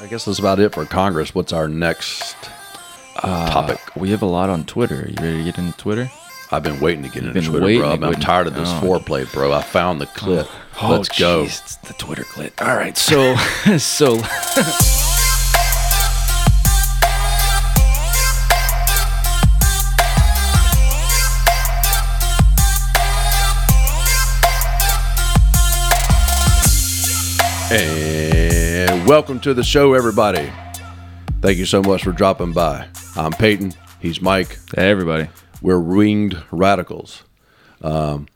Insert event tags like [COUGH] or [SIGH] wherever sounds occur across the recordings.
I guess that's about it for Congress. What's our next uh, topic? We have a lot on Twitter. You ready to get into Twitter? I've been waiting to get into Twitter, waiting bro. I'm, I'm tired of this oh. foreplay, bro. I found the clip. Oh, oh, Let's go. jeez, It's the Twitter clip. All right, so [LAUGHS] so [LAUGHS] And welcome to the show, everybody. Thank you so much for dropping by. I'm Peyton. He's Mike. hey, everybody. We're Winged Radicals. Um,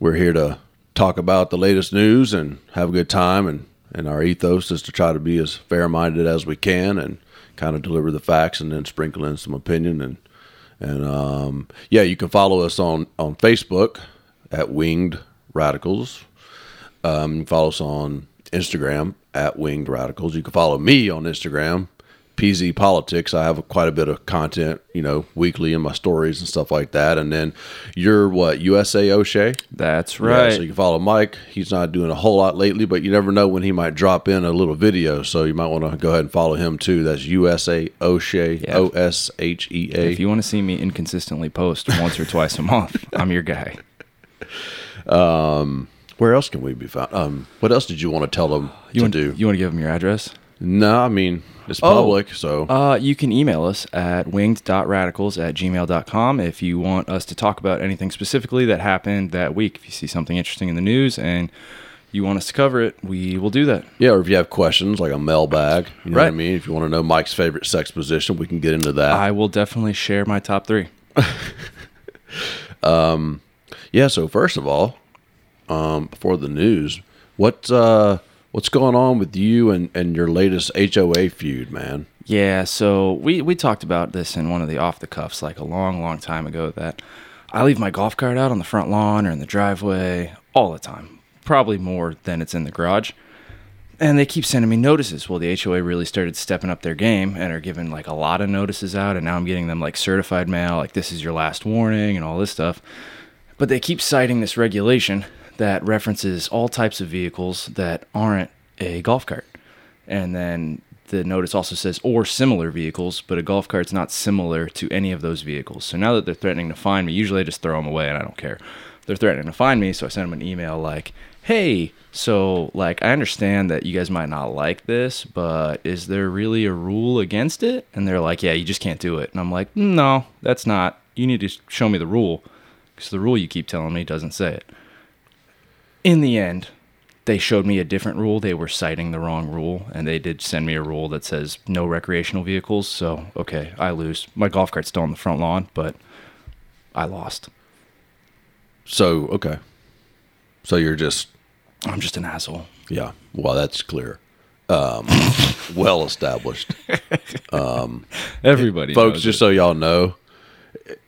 we're here to talk about the latest news and have a good time. And, and our ethos is to try to be as fair minded as we can and kind of deliver the facts and then sprinkle in some opinion. And, and um, yeah, you can follow us on, on Facebook at Winged Radicals. Um, follow us on Instagram at Winged Radicals. You can follow me on Instagram, PZ Politics. I have quite a bit of content, you know, weekly in my stories and stuff like that. And then you're what USA O'Shea. That's Yeah, right. so you can follow Mike. He's not doing a whole lot lately, but you never know when he might drop in a little video. So you might want to go ahead and follow him too. That's USA O'Shea, Yeah. O S H E A. if you want to see me inconsistently post once or twice a month, I'm your guy. [LAUGHS] Um, Where else can we be found? Um, what else did you want to tell them [SIGHS] You to want do? You want to give them your address? no, I mean it's Oh. public, so Uh, you can email us at winged.radicals at gmail.com if you want us to talk about anything specifically that happened that week. If you see something interesting in the news and you want us to cover it, we will do that. Yeah, or if you have questions like a mailbag, you know what I mean? If you want to know Mike's favorite sex position, we can get into that. I will definitely share my top three. [LAUGHS] yeah, so first of all, um, before the news, what uh what's going on with you and, and your latest HOA feud, man? Yeah, so we, we talked about this in one of the off the cuffs like a long, long time ago that I leave my golf cart out on the front lawn or in the driveway all the time, probably more than it's in the garage. And they keep sending me notices. Well, the HOA really started stepping up their game and are giving like a lot of notices out. And now I'm getting them like certified mail, like this is your last warning and all this stuff. But they keep citing this regulation that references all types of vehicles that aren't a golf cart. And then the notice also says, or similar vehicles, but a golf cart's not similar to any of those vehicles. So now that they're threatening to find me, usually I just throw them away and I don't care. They're threatening to find me, so I send them an email like, hey, so like I understand that you guys might not like this, but is there really a rule against it? And they're like, yeah, you just can't do it. And I'm like, no, that's not. You need to show me the rule because the rule you keep telling me doesn't say it. In the end, they showed me a different rule. They were citing the wrong rule, and they did send me a rule that says no recreational vehicles. So, okay, I lose. My golf cart's still on the front lawn, but I lost. So, okay. So you're just I'm just an asshole. yeah, well that's clear. Um [LAUGHS] well established. Everybody, Folks, just it. so y'all know,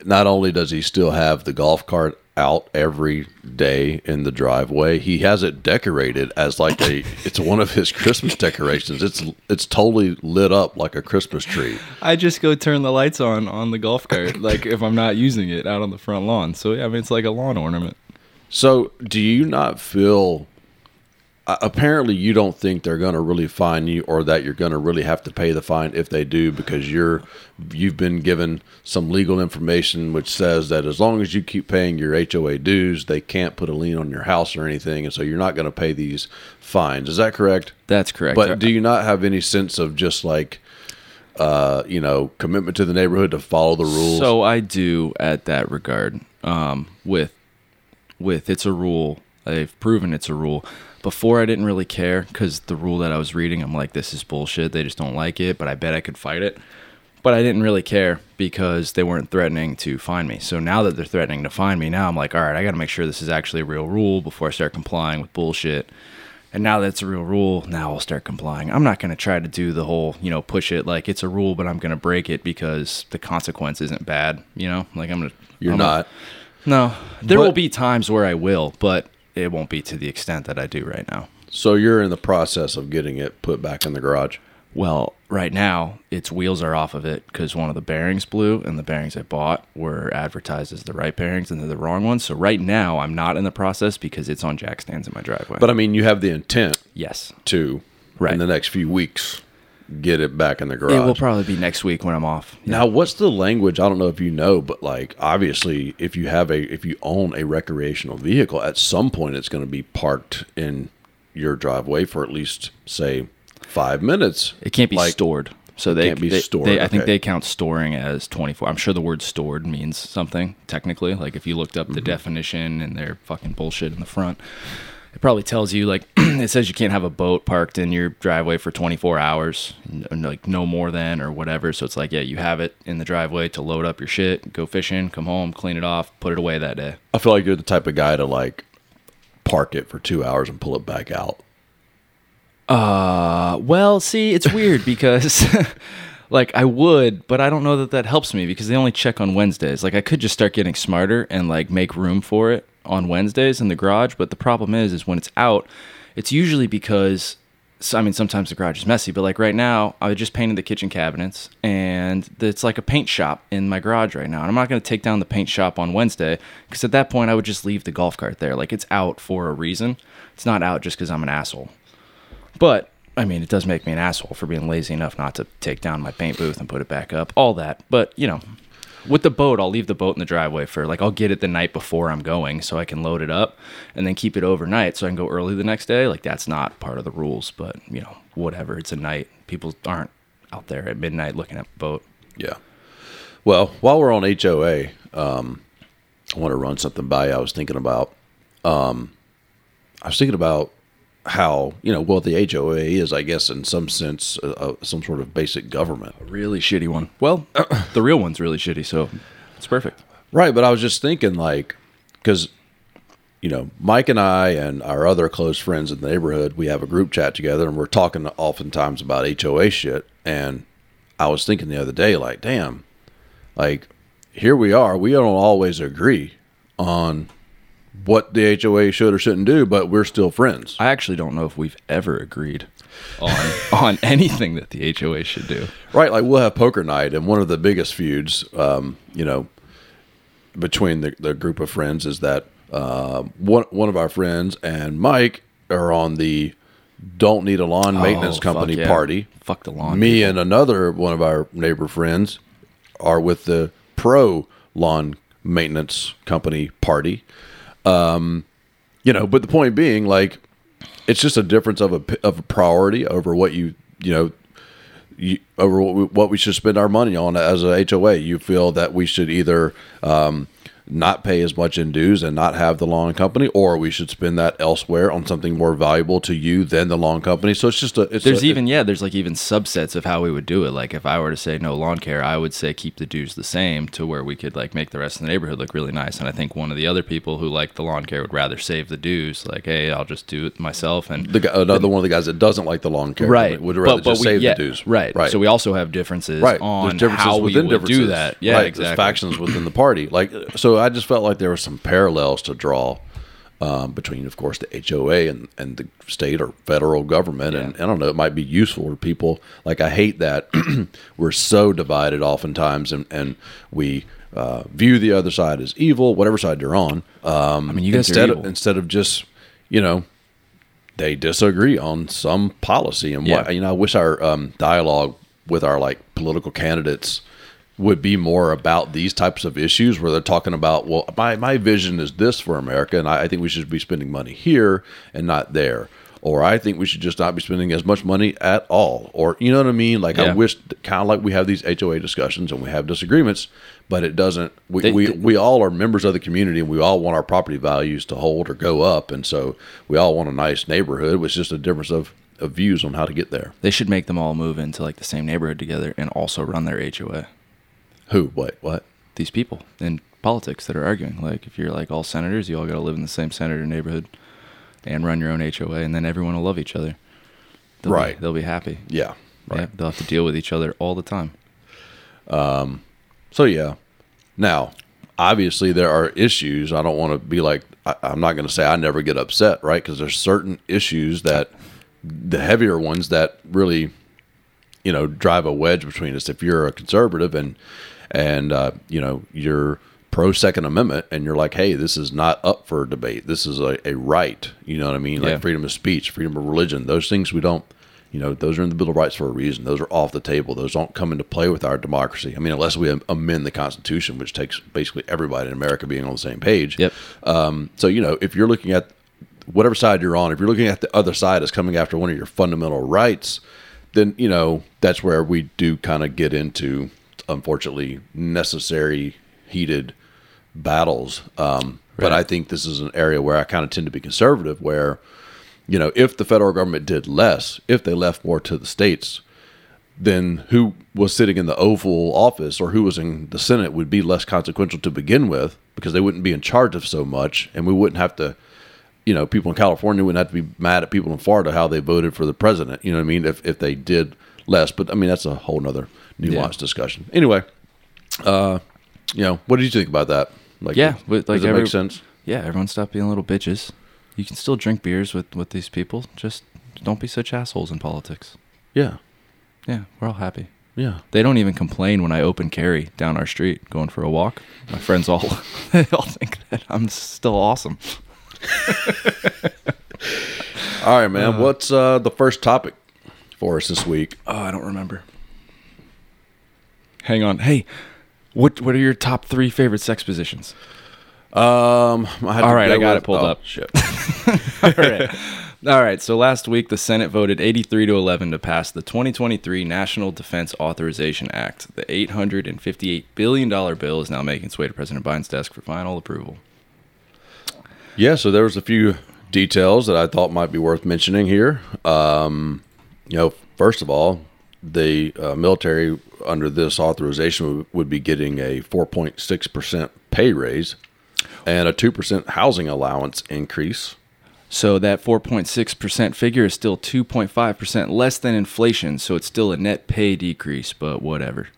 not only does he still have the golf cart out every day in the driveway, he has it decorated as like a [LAUGHS] it's one of his Christmas decorations. It's it's totally lit up like a Christmas tree. I just go turn the lights on on the golf cart, [LAUGHS] like if I'm not using it out on the front lawn. So yeah, I mean it's like a lawn ornament. So, do you not feel apparently you don't think they're going to really fine you or that you're going to really have to pay the fine if they do because you're you've been given some legal information which says that as long as you keep paying your HOA dues, they can't put a lien on your house or anything and so you're not going to pay these fines. Is that correct? That's correct. But do you not have any sense of just like uh, you know, commitment to the neighborhood to follow the rules? So I do at that regard. Um, with with it's a rule. they've proven it's a rule. Before I didn't really care because the rule that I was reading, I'm like, this is bullshit. They just don't like it. But I bet I could fight it. But I didn't really care because they weren't threatening to find me. So now that they're threatening to find me, now I'm like, all right, I got to make sure this is actually a real rule before I start complying with bullshit. And now that's a real rule, now I'll start complying. I'm not going to try to do the whole, you know, push it like it's a rule, but I'm going to break it because the consequence isn't bad. You know, like I'm going to. you're not. No, there But- will be times where I will, but it won't be to the extent that I do right now. So you're in the process of getting it put back in the garage. Well, right now its wheels are off of it because one of the bearings blew, and the bearings I bought were advertised as the right bearings, and they're the wrong ones. So right now I'm not in the process because it's on jack stands in my driveway. But I mean, you have the intent yes, to Right. in the next few weeks. Get it back in the garage. It will probably be next week when I'm off. Now, what's the language? I don't know if you know, but like obviously, if you have a if you own a recreational vehicle, at some point it's going to be parked in your driveway for at least say five minutes. It can't be Like, stored. So they can't be they- stored, they- I think okay. they count storing as 24. I'm sure the word stored means something technically. Like if you looked up the Mm-hmm. definition and their fucking bullshit in the front, it probably tells you like [CLEARS THROAT] it says you can't have a boat parked in your driveway for 24 hours, like no more than or whatever. So it's like yeah, you have it in the driveway to load up your shit, go fishing, come home, clean it off, put it away that day. I feel like you're the type of guy to like park it for two hours and pull it back out. Uh, well, see, it's weird [LAUGHS] because [LAUGHS] like I would, but I don't know that that helps me because they only check on Wednesdays. Like I could just start getting smarter and like make room for it on Wednesdays in the garage, but the problem is is when it's out, it's usually because I mean, sometimes the garage is messy, but like right now, I just painted the kitchen cabinets and it's like a paint shop in my garage right now. And I'm not going to take down the paint shop on Wednesday because at that point, I would just leave the golf cart there. Like it's out for a reason. It's not out just because I'm an asshole. But I mean, it does make me an asshole for being lazy enough not to take down my paint booth and put it back up. All that. But, you know, with the boat, I'll leave the boat in the driveway for like I'll get it the night before I'm going so I can load it up and then keep it overnight so I can go early the next day. Like that's not part of the rules, but you know, whatever. It's a night. People aren't out there at midnight looking at the boat. Yeah. Well, while we're on HOA, um, I want to run something by you. I was thinking about, um, I was thinking about how you know well the HOA is, I guess, in some sense, uh, uh, some sort of basic government. A really shitty one. Well, [CLEARS THROAT] the real one's really shitty, so it's perfect. Right, but I was just thinking, like, because you know, Mike and I and our other close friends in the neighborhood, we have a group chat together, and we're talking oftentimes about HOA shit. And I was thinking the other day, like, damn, like here we are, we don't always agree on what the HOA should or shouldn't do, but we're still friends. I actually don't know if we've ever agreed on [LAUGHS] on anything that the HOA should do. Right, like we'll have poker night, and one of the biggest feuds, um, you know, between the, the group of friends is that uh, one one of our friends and Mike are on the don't need a lawn maintenance Oh, company fuck yeah. party. Fuck the lawn. Me and another one of our neighbor friends are with the pro lawn maintenance company party. Um, you know, but the point being, like, it's just a difference of a of a priority over what you you know you, over what we, what we should spend our money on as a HOA. You feel that we should either um, not pay as much in dues and not have the lawn company, or we should spend that elsewhere on something more valuable to you than the lawn company. So it's just a it's There's a, even yeah, there's like even subsets of how we would do it. Like if I were to say no lawn care, I would say keep the dues the same to where we could like make the rest of the neighborhood look really nice. And I think one of the other people who like the lawn care would rather save the dues. Like hey, I'll just do it myself and the guy, another one of the guys that doesn't like the lawn care right would rather just we- save yeah, the dues. Right, right. So we also have differences right. on differences how we would do that. Yeah, right. exactly. There's factions within the party. Like so, I just felt like there were some parallels to draw. Um, between, of course, the HOA and, and the state or federal government, and I don't know, it might be useful to people. Like I hate that [CLEARS THROAT] we're so divided, oftentimes, and and we uh, view the other side as evil, whatever side you're on. Um, I mean, you guys instead of instead of just you know they disagree on some policy and what Yeah. you know i wish our um, dialogue with our like political candidates would be more about these types of issues where they're talking about well my, my vision is this for america and I, I think we should be spending money here and not there. Or i think we should just not be spending as much money at all. Or you know what i mean? Like i wish kind of like we have these hoa discussions and we have disagreements but it doesn't we, They- we, they- we all are members of the community and we all want our property values to hold or go up. And so we all want a nice neighborhood it's just a difference of, of views on how to get there. They should make them all move into like the same neighborhood together and also run their HOA. Who what what These people in politics that are arguing, like if you're like all senators, you all got to live in the same senator neighborhood and run your own HOA, and then everyone will love each other. They'll be- Right. they'll be happy. yeah right Yeah, they'll have to deal with each other all the time. Um. so yeah now obviously there are issues i don't want to be like I, i'm not going to say i never get upset right because there's certain issues that the heavier ones that really you know drive a wedge between us if you're a conservative and and uh, you know you're pro second amendment and you're like hey this is not up for debate this is a, a right you know what i mean Yeah. like freedom of speech freedom of religion those things we don't You know, those are in the Bill of Rights for a reason. Those are off the table. Those don't come into play with our democracy. I mean, unless we amend the Constitution, which takes basically everybody in America being on the same page. Yep. Um, so, you know, if you're looking at whatever side you're on, if you're looking at the other side as coming after one of your fundamental rights, then, you know, that's where we do kind of get into, unfortunately, necessary, heated battles. Um, But I think this is an area where I kind of tend to be conservative, where, you know, if the federal government did less, if they left more to the states, then who was sitting in the Oval Office or who was in the Senate would be less consequential to begin with because they wouldn't be in charge of so much, and we wouldn't have to, you know, people in California wouldn't have to be mad at people in Florida how they voted for the president. You know what I mean? If if they did less, but I mean that's a whole nother nuanced Yeah. discussion. Anyway, uh, you know, what did you think about that? Like, Yeah, but, like, does every- make sense? Yeah, everyone stop being little bitches. You can still drink beers with with these people. Just don't be such assholes in politics. Yeah, Yeah, we're all happy. yeah. They don't even complain when I open carry down our street going for a walk. My friends all [LAUGHS] they all think that I'm still awesome. [LAUGHS] All right, man. What's uh, the first topic for us this week? Oh, I don't remember. Hang on. Hey, what what are your top three favorite sex positions? Um, I had All right, I got with- it pulled oh, up. Shit. [LAUGHS] [LAUGHS] All right. All right. So last week, the Senate voted 83 to 11 to pass the 2023 National Defense Authorization Act. The 858 billion dollar bill is now making its way to President Biden's desk for final approval. Yeah, so there was a few details that I thought might be worth mentioning here. Um, you know, first of all, the uh, military under this authorization would, would be getting a 4.6% pay raise and a 2% housing allowance increase. So that 4.6% figure is still 2.5% less than inflation. So it's still a net pay decrease, but whatever.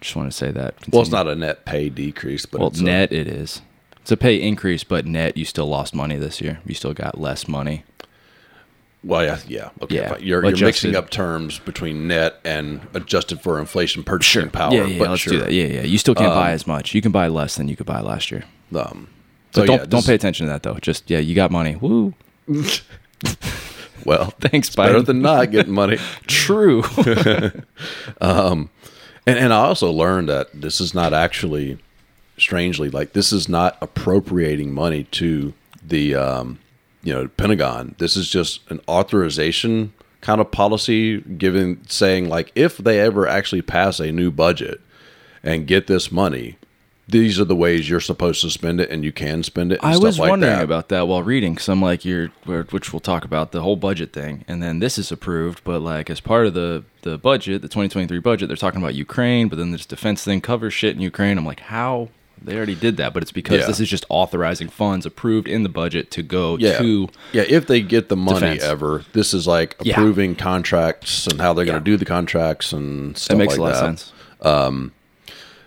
Just want to say that. Well, it's not a net pay decrease, but Well, it's a- net it is. It's a pay increase, but net you still lost money this year. You still got less money. Well, yeah, yeah, okay. Yeah, fine. You're, you're mixing up terms between net and adjusted for inflation purchasing power. Yeah, yeah. but let's sure. do that. Yeah, yeah. You still can't buy as much. You can buy less than you could buy last year. Um, so don't yeah, don't pay attention to that though. Just yeah, you got money. Woo. well. [LAUGHS] Thanks, Better Biden. than not getting money. [LAUGHS] True. [LAUGHS] And and I also learned that this is not actually strangely like this is not appropriating money to the um, you know Pentagon. This is just an authorization kind of policy given saying like if they ever actually pass a new budget and get this money, these are the ways you're supposed to spend it and you can spend it. And I stuff was like wondering that. about that while reading because I'm like, you're, which we'll talk about the whole budget thing, and then this is approved, but like as part of the the budget, the 2023 budget, they're talking about Ukraine, but then this defense thing covers shit in Ukraine. I'm like, how? They already did that, but it's because Yeah. this is just authorizing funds approved in the budget to go yeah. to. yeah, if they get the money defense. ever, this is like Yeah. approving contracts and how they're Yeah. going to do the contracts and stuff That makes like a lot that. of sense.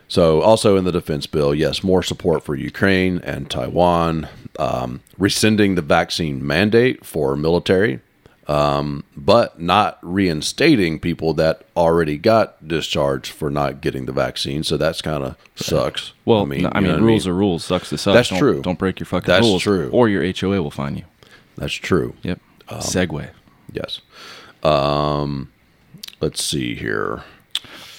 So, also in the defense bill, yes, more support for Ukraine and Taiwan, um, rescinding the vaccine mandate for military, um, but not reinstating people that already got discharged for not getting the vaccine. So that's kind of sucks. Well, I mean, I mean know what rules are rules. Sucks to suck. That's Don't- true. Don't break your fucking That's rules. true. Or your HOA will find you. That's true. Yep. Um, Segue. Yes. Um, let's see here.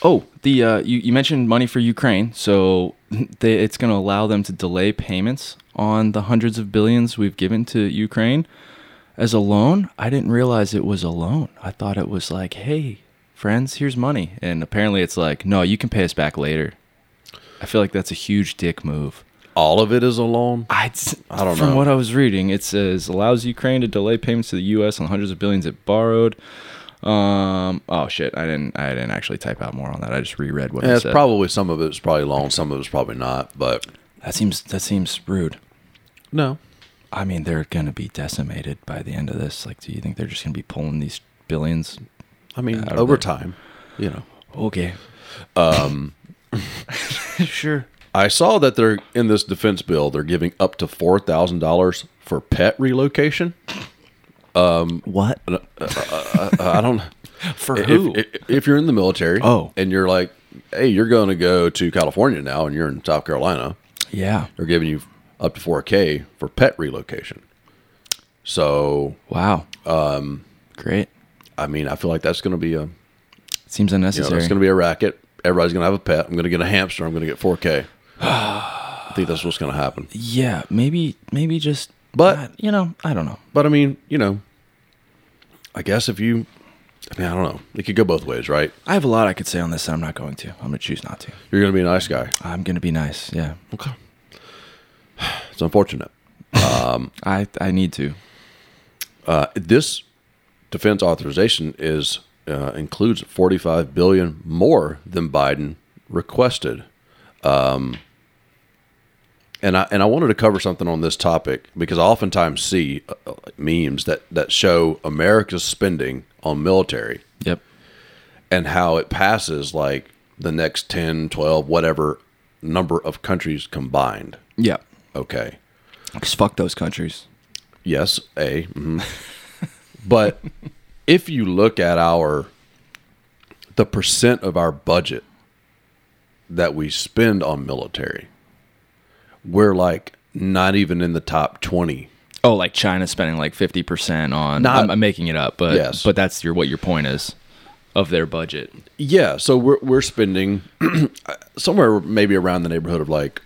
Oh, the uh, you, you mentioned money for Ukraine, so [LAUGHS] they, it's going to allow them to delay payments on the hundreds of billions we've given to Ukraine as a loan. I didn't realize it was a loan. I thought it was like, hey, friends, here's money, and apparently it's like, no, you can pay us back later. I feel like that's a huge dick move. All of it is a loan. I, I don't from know. From what I was reading, it says allows Ukraine to delay payments to the U.S. on hundreds of billions it borrowed. Um. Oh shit! I didn't. I didn't actually type out more on that. I just reread what Yeah, it it's said. probably some of it's probably loan, some of it's probably not. But that seems. That seems rude. no, I mean, they're gonna be decimated by the end of this. Like, do you think they're just gonna be pulling these billions? I mean over time, you know. Okay. Um. [LAUGHS] sure. I saw that they're in this defense bill. They're giving up to four thousand dollars for pet relocation. Um, What? Uh, I don't. [LAUGHS] For if, who? If, if you're in the military, Oh. and you're like, hey, you're going to go to California now, and you're in South Carolina, yeah. they're giving you up to four k for pet relocation. So Wow. Um. Great. I mean, I feel like that's going to be a, you Seems know, unnecessary. it's going to be a racket. Everybody's going to have a pet. I'm going to get a hamster. I'm going to get 4K. I think that's what's going to happen. yeah, maybe maybe just But- uh, you know, I don't know. But I mean, you know, I guess if you, I mean, I don't know. It could go both ways, right? I have a lot I could say on this, and I'm not going to. I'm going to choose not to. You're going to be a nice guy. I'm going to be nice. Yeah, Okay. It's unfortunate. [SIGHS] I I need to. Uh, this defense authorization is uh, includes 45 billion more than Biden requested. Um, and I and I wanted to cover something on this topic because I oftentimes see uh, uh, memes that that show America's spending on military Yep. and how it passes like the next 10, 12, whatever number of countries combined. Yep. Okay. Because fuck those countries. Yes, A. mhm. but if you look at our the percent of our budget that we spend on military, we're like not even in the top 20. Oh, like China spending like fifty percent on. Not- I'm, I'm making it up, but Yes. but that's your what your point is of their budget. Yeah, so we're we're spending [CLEARS THROAT] somewhere maybe around the neighborhood of like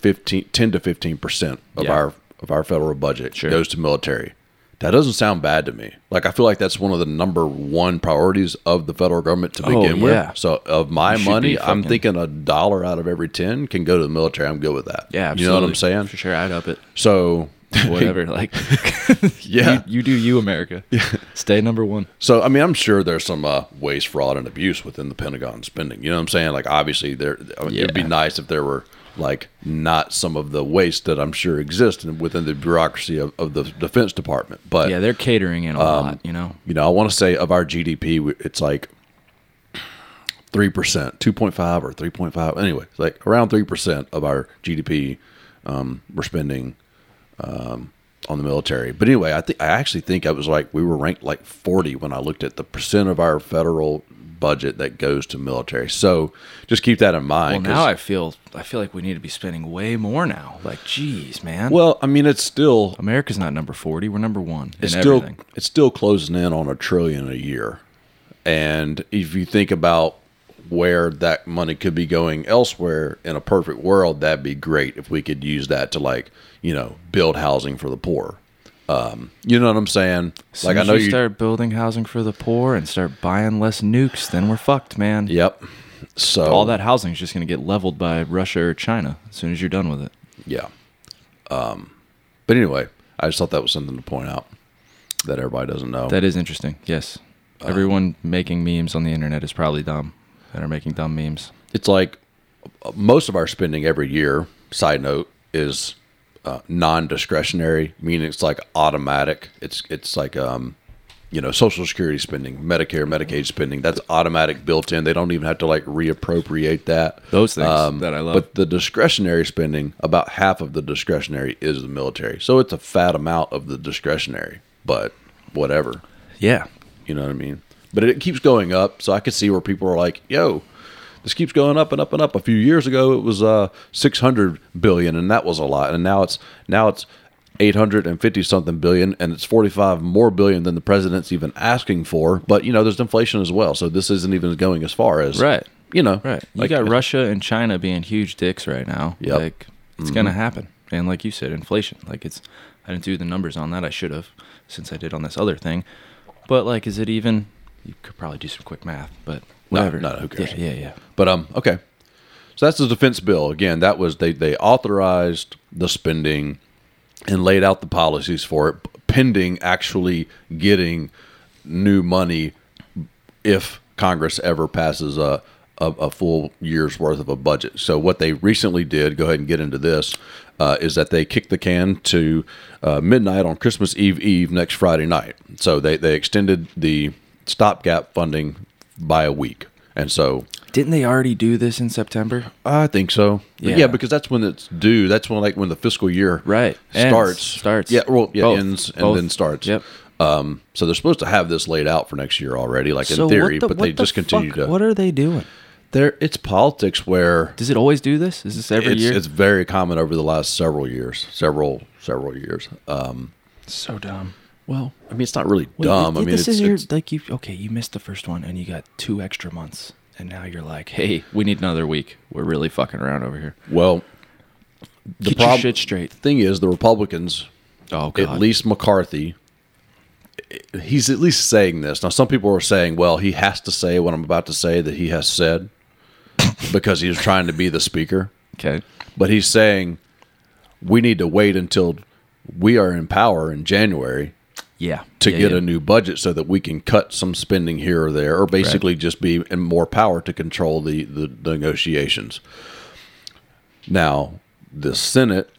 15 10 to 15% of Yeah. our of our federal budget Sure. goes to military. That doesn't sound bad to me. Like I feel like that's one of the number one priorities of the federal government to Oh, begin yeah. with. So of my money, I'm thinking a dollar out of every 10 can go to the military. I'm good with that. Yeah, You know what I'm absolutely. saying? For sure, I'd up it. So [LAUGHS] Whatever. [LAUGHS] like, [LAUGHS] Yeah. you, you do you, America. Stay number one. So I mean, I'm sure there's some uh, waste, fraud, and abuse within the Pentagon spending. You know what I'm saying? Like obviously, there I mean, it'd be nice if there were like not some of the waste that I'm sure exists within the bureaucracy of, of the Defense Department. But Yeah, they're catering in a Um, lot. You know. you know, I want to say of our GDP, it's like three percent, two point five or three point five. Anyway, it's like around three percent of our GDP um, we're spending um, on the military. But anyway, I think I actually think I was like we were ranked like forty when I looked at the percent of our federal budget that goes to military. So just keep that in mind. Well, now I feel I feel like we need to be spending way more now. Like, geez, man. well, I mean, it's still America's not number forty. We're number one it's in still everything. it's still closing in on a trillion a year and if you think about where that money could be going elsewhere in a perfect world that'd be great if we could use that to like you know build housing for the poor um, you know what i'm saying Soon like i know you start building housing for the poor and start buying less nukes, then we're fucked, man. yep so All that housing is just going to get leveled by Russia or China as soon as you're done with it. yeah um, but anyway i just thought that was something to point out that everybody doesn't know That is interesting. Yes. Uh, Everyone making memes on the internet is probably dumb and are making dumb memes. it's like uh, most of our spending every year side note is uh, non-discretionary meaning it's like automatic it's it's like um you know social security spending medicare medicaid spending that's automatic built in they don't even have to like reappropriate that Those things that I love. but the discretionary spending about half of the discretionary is the military so it's a fat amount of the discretionary but whatever Yeah. you know what I mean? But it keeps going up, so I could see where people are like, "Yo, this keeps going up and up and up." A few years ago, it was uh, six hundred billion, and that was a lot, and now it's now it's eight hundred and fifty something billion, and it's forty five more billion than the president's even asking for. But you know, there's inflation as well, so this isn't even going as far as Right. You know, Right. You like- got Russia and China being huge dicks right now. Mm-hmm. Like it's gonna happen. And like you said, inflation. Like it's I didn't do the numbers on that. I should have, since I did on this other thing. But like is it even you could probably do some quick math, but whatever. no, who cares? Yeah, yeah, yeah. But um, okay. So that's the defense bill. Again, that was they they authorized the spending and laid out the policies for it, pending actually getting new money if Congress ever passes a, a a full year's worth of a budget. So what they recently did, go ahead and get into this, uh, is that they kicked the can to uh, midnight on Christmas Eve Eve next Friday night. So they they extended the stopgap funding by a week, and so Didn't they already do this in September? I think so. Yeah. Yeah. because that's when it's due. That's when like when the fiscal year Right. Ends. starts. Starts. Yeah, well, yeah, Both. ends and Both. then starts. Yep. Um, so they're supposed to have this laid out for next year already, like in theory, but they just continue to. What are they doing? there, it's politics where Does it always do this? Is this every it's, year? it's very common over the last several years, several several years. Um, so dumb. Well, I mean, it's not really dumb. I mean, this it's, is your it's- like you okay. You missed the first one, and you got two extra months, and now you're like, hey, we need another week. We're really fucking around over here. well. The Get your prob- shit straight. thing is, the Republicans, Oh god. at least McCarthy, eh, he's at least saying this. Now, some people are saying, well, he has to say what I'm about to say that he has said [COUGHS] because he was trying to be the speaker. okay. But he's saying we need to wait until we are in power in January Yeah. to Yeah, get yeah. a new budget so that we can cut some spending here or there, or basically just be in more power to control the, the, negotiations. Now, the Senate,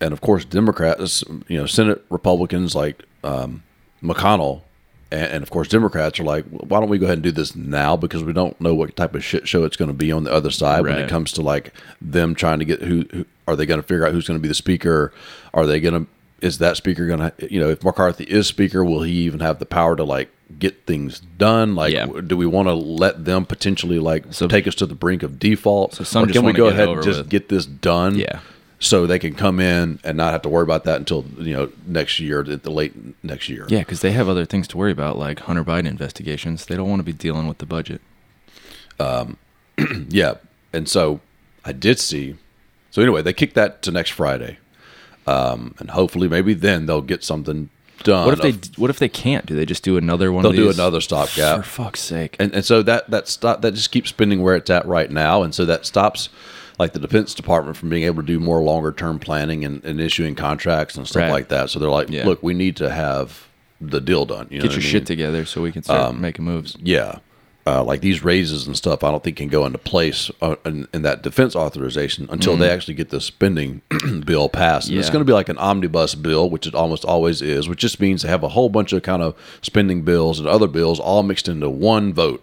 and of course, Democrats, you know, Senate Republicans like um, McConnell, and, and of course, Democrats are like, why don't we go ahead and do this now? Because we don't know what type of shit show it's going to be on the other side when it comes to like them trying to get who, who are they going to figure out who's going to be the speaker? Are they going to is that speaker going to you know if McCarthy is speaker, will he even have the power to like get things done? Like, Yeah. do we want to let them potentially like So- take us to the brink of default? So some can we go ahead and just with. get this done? Yeah. So they can come in and not have to worry about that until you know next year, the late next year. Yeah, because they have other things to worry about, like Hunter Biden investigations. They don't want to be dealing with the budget. um [CLEARS THROAT] Yeah. And so I did see. So anyway, they kicked that to next Friday, um, and hopefully maybe then they'll get something done. What if they? of- What if they can't? Do they just do another one? They'll of do another stopgap. For fuck's sake! and and so that that stop that just keeps spending where it's at right now, and so that stops like the Defense Department from being able to do more longer term planning and, and issuing contracts and stuff Right. like that. So they're like, Yeah. look, we need to have the deal done. You know Get your I mean? shit together so we can start making moves. Yeah. Uh, like these raises and stuff, I don't think can go into place uh, in, in that defense authorization until they actually get the spending [CLEARS THROAT] bill passed. And It's Mm. Going to be like an omnibus bill, which it almost always is, which just means they have a whole bunch of kind of spending bills and other bills all mixed into one vote.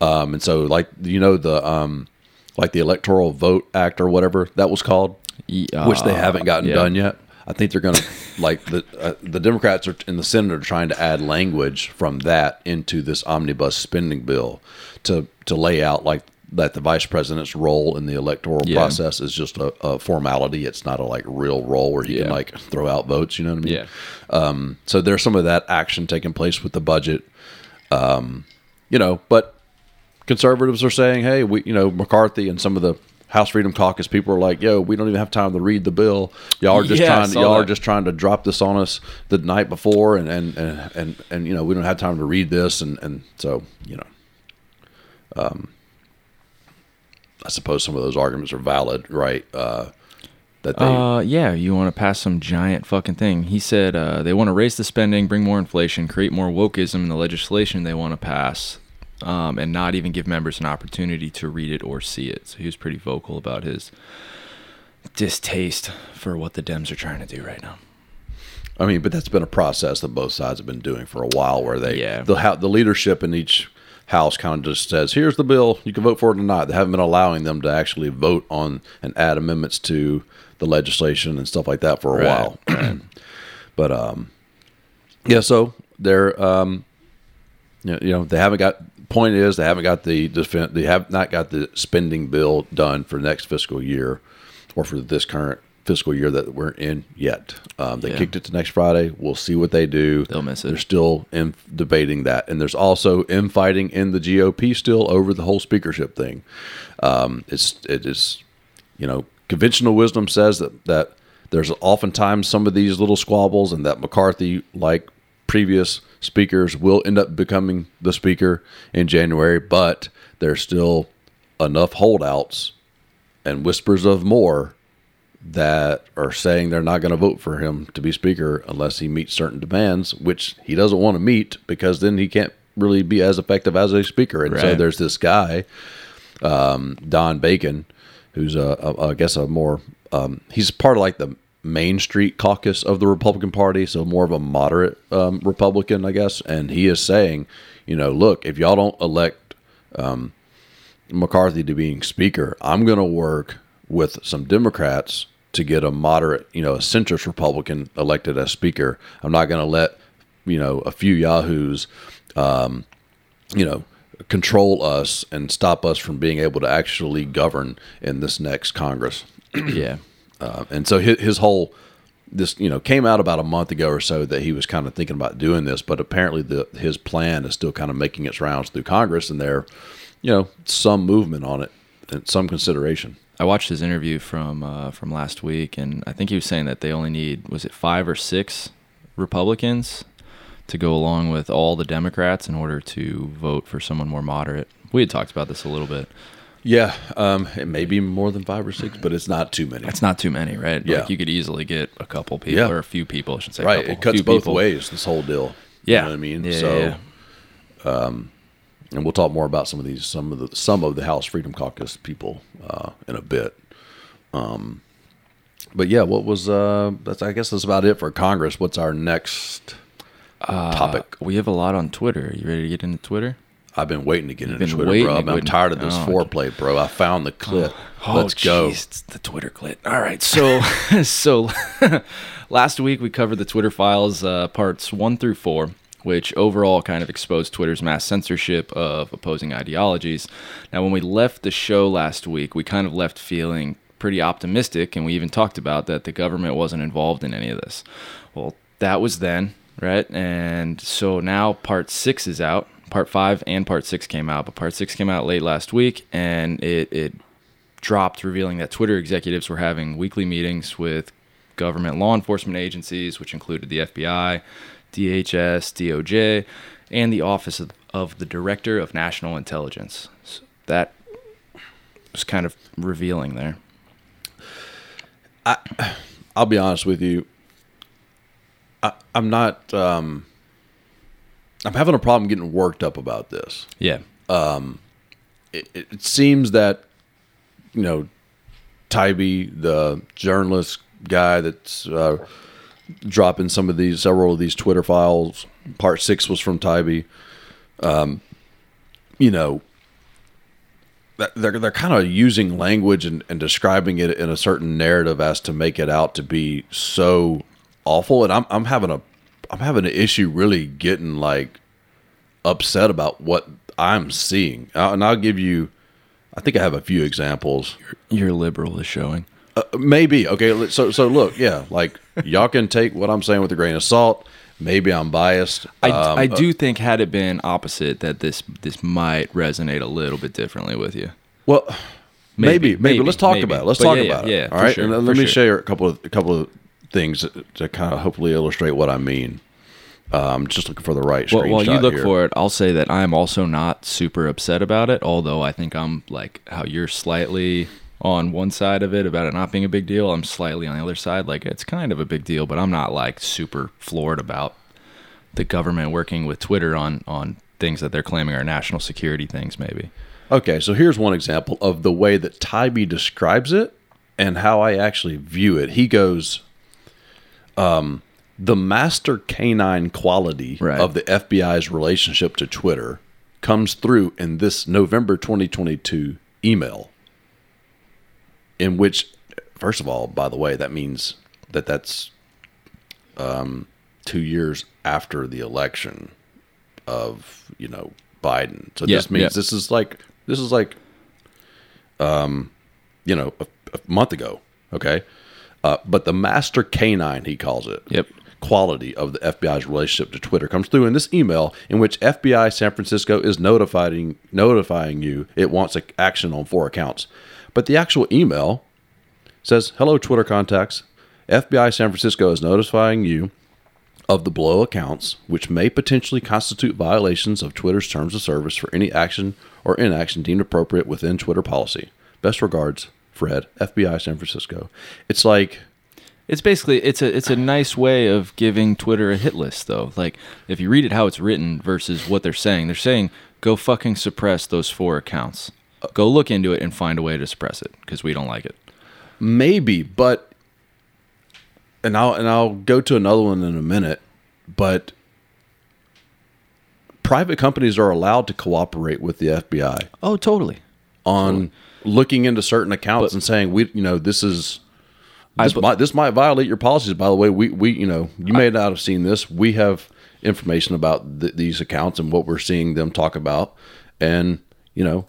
Um, and so, like you know, the um, like the Electoral Vote Act or whatever that was called, Ye- which they uh, haven't gotten yeah. done yet. I think they're going to like the uh, the Democrats are in the Senate are trying to add language from that into this omnibus spending bill to to lay out like that the vice president's role in the electoral Yeah. process is just a, a formality. It's not a like real role where he can like throw out votes. You know what I mean? Yeah. So there's some of that action taking place with the budget. Um, you know, but conservatives are saying, hey, we, you know, McCarthy and some of the House Freedom Caucus people are like, yo, we don't even have time to read the bill. Y'all are just Yeah, trying, saw y'all are just trying to drop this on us the night before, and and and and, and you know, we don't have time to read this, and and so you know, um, I suppose some of those arguments are valid, right? Uh, that they, Uh, yeah, you want to pass some giant fucking thing. He said uh, they want to raise the spending, bring more inflation, create more wokeism in the legislation they want to pass, um, and not even give members an opportunity to read it or see it. So he was pretty vocal about his distaste for what the Dems are trying to do right now. I mean, but that's been a process that both sides have been doing for a while, where they Yeah. the the leadership in each house kind of just says, "Here's the bill. You can vote for it or not." They haven't been allowing them to actually vote on and add amendments to the legislation and stuff like that for a Right, while. [CLEARS THROAT] but um, yeah. So they're um, you know, you know, they haven't got. Point is, they haven't got the defense. They have not got the spending bill done for next fiscal year, or for this current fiscal year that we're in yet. Um, they Yeah. kicked it to next Friday. We'll see what they do. They'll miss it. They're still in debating that, and there's also infighting in the GOP still over the whole speakership thing. Um, it's it is, you know, conventional wisdom says that that there's oftentimes some of these little squabbles, and that McCarthy, like previous speakers, will end up becoming the speaker in January, but there's still enough holdouts and whispers of more that are saying they're not going to vote for him to be speaker unless he meets certain demands, which he doesn't want to meet because then he can't really be as effective as a speaker. And so there's this guy, um, Don Bacon, who's a, a I guess a more um, he's part of like the Main Street caucus of the Republican Party, so more of a moderate um, Republican, I guess. And he is saying, you know, look, if y'all don't elect McCarthy to being speaker, I'm going to work with some Democrats to get a moderate, you know, a centrist Republican elected as speaker. I'm not going to let, you know, a few yahoos, um, you know, control us and stop us from being able to actually govern in this next Congress. yeah. Uh, and so his, his whole this you know came out about a month ago or so that he was kind of thinking about doing this, but apparently the his plan is still kind of making its rounds through Congress, and there, you know, some movement on it and some consideration. I watched his interview from uh, from last week, and I think he was saying that they only need was it five or six Republicans to go along with all the Democrats in order to vote for someone more moderate. We had talked about this a little bit. Yeah, um, it may be more than five or six, but it's not too many. It's not too many, right? Yeah. Like you could easily get a couple people Yeah. or a few people, I should say. right. couple, it cuts both people. ways. This whole deal. Yeah. you know what I mean. Yeah, so, yeah, and we'll talk more about some of these, some of the some of the House Freedom Caucus people uh, in a bit. Um, but yeah, what was uh? That's I guess that's about it for Congress. What's our next topic? We have a lot on Twitter. You ready to get into Twitter? I've been waiting to get into Twitter, bro. I'm, I'm tired of this Oh, foreplay, bro. I found the clip. Oh, Let's go. jeez, it's the Twitter clip. All right, so [LAUGHS] so [LAUGHS] last week we covered the Twitter files uh, parts one through four, which overall kind of exposed Twitter's mass censorship of opposing ideologies. Now, when we left the show last week, we kind of left feeling pretty optimistic, and we even talked about that the government wasn't involved in any of this. Well, that was then, right? And so now part six is out. Part five and part six came out, but part six came out late last week, and it it dropped revealing that Twitter executives were having weekly meetings with government law enforcement agencies, which included the FBI, DHS, DOJ, and the Office of, of the Director of National Intelligence. So that was kind of revealing there. I, I'll be honest with you. I, I'm not. Um, I'm having a problem getting worked up about this. Yeah. It, it seems that you know, Taibbi, the journalist guy that's uh, dropping some of these, several of these Twitter files. Part six was from Taibbi. Um, you know, they're they're kind of using language and, and describing it in a certain narrative as to make it out to be so awful, and I'm I'm having a I'm having an issue really getting like upset about what I'm seeing, Uh, and I'll give you. I think I have a few examples. Your liberal is showing. Uh, maybe okay. So so look, yeah, like y'all can take what I'm saying with a grain of salt. Maybe I'm biased. I, Um, I do think had it been opposite that this this might resonate a little bit differently with you. Well, maybe, maybe, Maybe, Let's talk maybe. about it. Let's But talk yeah, yeah, about it. yeah, All right. sure, and let me sure. share a couple of a couple of things to kind of hopefully illustrate what I mean. Um, just looking for the right Well, while you look here. for it, I'll say that I'm also not super upset about it. Although I think I'm like how you're slightly on one side of it about it not being a big deal. I'm slightly on the other side. Like it's kind of a big deal, but I'm not like super floored about the government working with Twitter on on things that they're claiming are national security things. Maybe. Okay, so here's one example of the way that Taibbi describes it and how I actually view it. He goes, um, the master canine quality Right. of the FBI's relationship to Twitter comes through in this November 2022 email, in which, first of all, by the way, that means that that's um, two years after the election of you know Biden. So Yeah, this means yeah. this is like this is like um you know a, a month ago. Okay, uh, but the master canine he calls it. Yep. Quality of the FBI's relationship to Twitter comes through in this email, in which FBI San Francisco is notifying notifying you it wants a, action on four accounts, but the actual email says, "Hello, Twitter contacts. FBI San Francisco is notifying you of the below accounts, which may potentially constitute violations of Twitter's terms of service for any action or inaction deemed appropriate within Twitter policy. Best regards, Fred, FBI San Francisco. It's like, It's basically it's a it's a nice way of giving Twitter a hit list though. Like if you read it how it's written versus what they're saying, they're saying go fucking suppress those four accounts. Go look into it and find a way to suppress it because we don't like it. maybe, but and I'll and I'll go to another one in a minute, but private companies are allowed to cooperate with the FBI. Oh, totally. on looking into certain accounts and saying we you know this is this bu- might this might violate your policies by the way we we you know you may not have seen this we have information about th- these accounts and what we're seeing them talk about and you know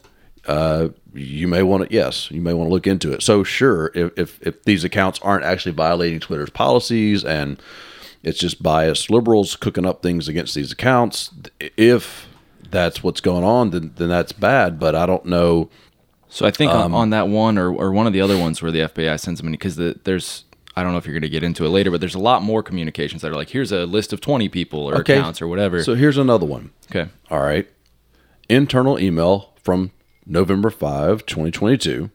uh you may want to yes, you may want to look into it. So sure, if if, if these accounts aren't actually violating Twitter's policies and it's just biased liberals cooking up things against these accounts, if that's what's going on, then then that's bad. But I don't know. So I think Um, on, on that one or, or one of the other ones where the FBI sends them in because the, there's I don't know if you're going to get into it later, but there's a lot more communications that are like here's a list of 20 people or Okay. accounts or whatever. So here's another one. okay. All right. Internal email from November 5, 2022.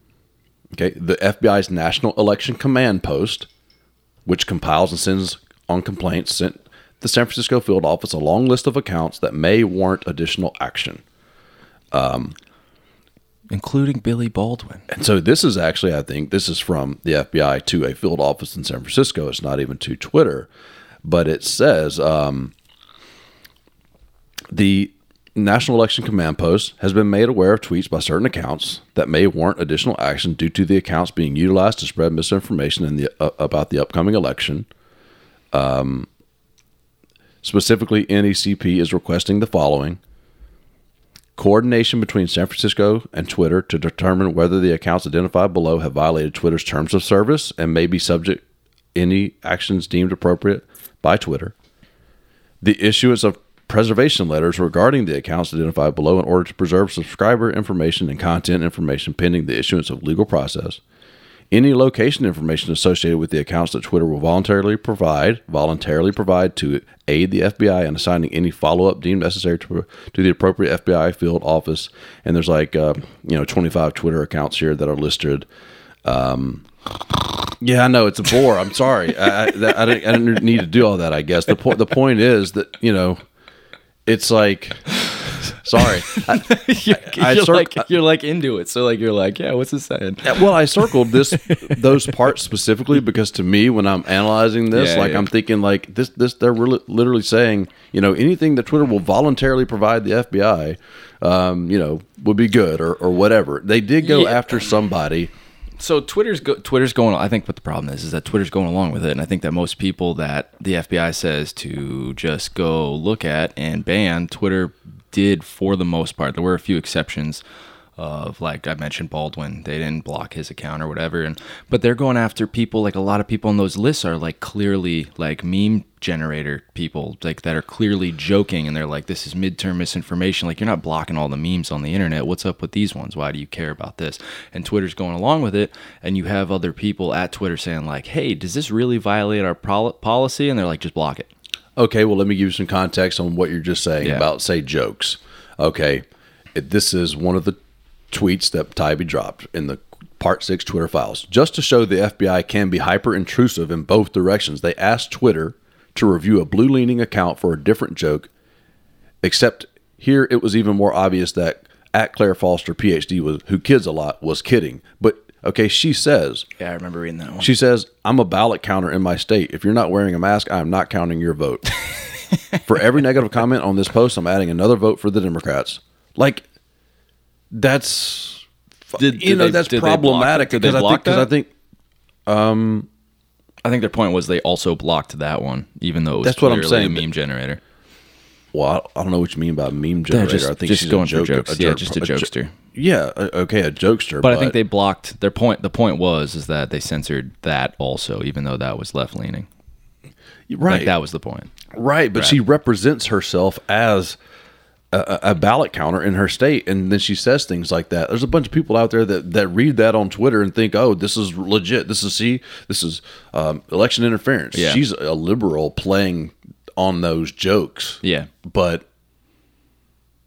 Okay. The FBI's National Election Command Post, which compiles and sends on complaints, sent the San Francisco field office a long list of accounts that may warrant additional action. Including Billy Baldwin. And so this is actually, I think, this is from the FBI to a field office in San Francisco. It's not even to Twitter, but it says um, the National Election Command Post has been made aware of tweets by certain accounts that may warrant additional action due to the accounts being utilized to spread misinformation in the, uh, about the upcoming election. Um, specifically, NECP is requesting the following coordination between San Francisco and Twitter to determine whether the accounts identified below have violated Twitter's terms of service and may be subject any actions deemed appropriate by Twitter. The issuance of preservation letters regarding the accounts identified below in order to preserve subscriber information and content information pending the issuance of legal process. Any location information associated with the accounts that Twitter will voluntarily provide, voluntarily provide to aid the FBI in assigning any follow-up deemed necessary to, to the appropriate FBI field office. And there's like, uh, you know, 25 Twitter accounts here that are listed. Um, yeah, I know it's a bore. I'm sorry. I, I, I, didn't, I didn't need to do all that. I guess the point the point is that you know, it's like, sorry. [LAUGHS] I, you're, I you're cir- like you're like into it. So like you're like, yeah, what's this saying? well, I circled this [LAUGHS] those parts specifically because to me, when I'm analyzing this, Yeah, like yeah. I'm thinking like this this they're really, literally saying you know anything that Twitter will voluntarily provide the FBI, um, you know, would be good or or whatever. They did go Yeah. after somebody. So Twitter's go- Twitter's going. I think what the problem is is that Twitter's going along with it, and I think that most people that the FBI says to just go look at and ban Twitter did for the most part. There were a few exceptions of like I mentioned Baldwin, they didn't block his account or whatever, and but they're going after people like a lot of people on those lists are like clearly like meme generator people like that are clearly joking and they're like this is midterm misinformation. Like you're not blocking all the memes on the internet. What's up with these ones? Why do you care about this? And twitter's going along with it and you have other people at twitter saying like hey does this really violate our pol- policy? And they're like just block it Okay, well, let me give you some context on what you're just saying Yeah. about, say, jokes. Okay, it, this is one of the tweets that Taibbi dropped in the Part 6 Twitter files. Just to show the FBI can be hyper intrusive in both directions, they asked Twitter to review a blue leaning account for a different joke, except here it was even more obvious that at Claire Foster, PhD, was, who kids a lot, was kidding. But okay, she says, yeah i remember reading that one she says, I'm a ballot counter in my state. If you're not wearing a mask, I am not counting your vote. [LAUGHS] for every negative comment on this post, I'm adding another vote for the Democrats. Like, that's, Did- you did know, they- that's problematic it? Did they because I think, because I think, um, i think their point was they also blocked that one even though it was That's what I'm saying. meme generator well, I don't know what you mean by meme generator. just- I think just she's going a for jokes. a Yeah, just a jo- jokester. Yeah, okay, a jokester. but i think they blocked their point the point was is that they censored that also even though that was left leaning right like that was the point Right, but she represents herself as a, a a ballot counter in her state, and then she says things like that. There's a bunch of people out there that, that read that on Twitter and think, "Oh, this is legit. This is see, this is um, election interference." Yeah. She's a liberal playing on those jokes, yeah but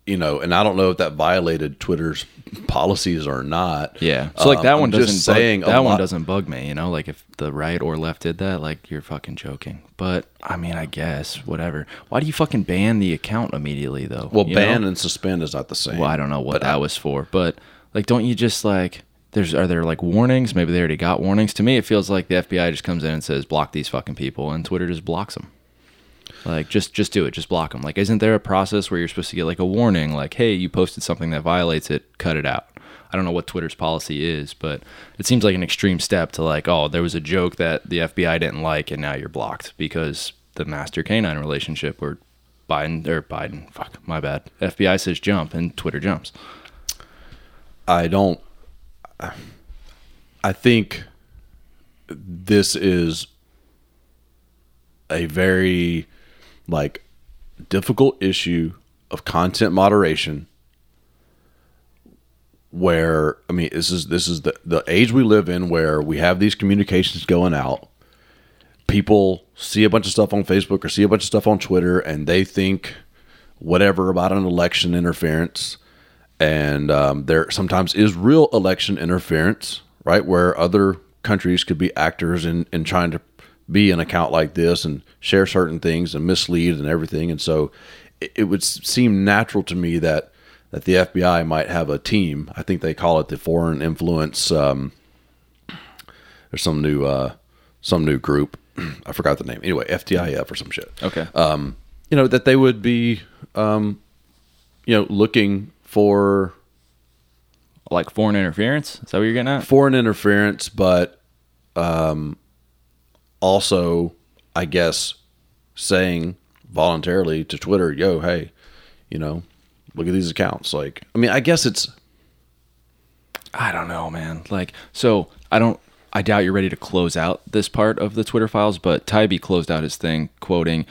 you know, and I don't know if that violated Twitter's policies or not. Yeah. So like Um, that I'm one just doesn't saying bug, that one lot- doesn't bug me, you know, like if the right or left did that, like you're fucking joking. But I mean, I guess whatever. Why do you fucking ban the account immediately though? Well, ban know? and suspend is not the same. Well, I don't know what that I- was for, but like don't you just like there's are there like warnings? Maybe they already got warnings. To me, it feels like the FBI just comes in and says block these fucking people, and Twitter just blocks them. Like just just do it, just block them. Like, isn't there a process where you're supposed to get like a warning, like, hey, you posted something that violates it, cut it out. I don't know what Twitter's policy is, but it seems like an extreme step to like, oh, there was a joke that the FBI didn't like, and now you're blocked because the master canine relationship, where Biden or Biden, fuck, my bad. FBI says jump, and Twitter jumps. I don't I think this is a very like difficult issue of content moderation where I mean this is this is the the age we live in where we have these communications going out. People see a bunch of stuff on Facebook or see a bunch of stuff on Twitter and they think whatever about an election interference and um, there sometimes is real election interference right where other countries could be actors in, in trying to be an account like this and share certain things and mislead and everything and so it, it would seem natural to me that that the FBI might have a team. I think they call it the Foreign Influence. Um, there's some new uh, some new group. [CLEARS THROAT] I forgot the name. Anyway, FTIF or some shit. Okay. Um, you know that they would be, um, you know, looking for like foreign interference. Is that what you're getting at? foreign interference, but um, also, I guess, saying voluntarily to Twitter, "Yo, hey, you know, look at these accounts." Like, I mean, I guess it's I don't know, man. Like, so I don't. I doubt you're ready to close out this part of the Twitter files, but Taibbi closed out his thing, quoting.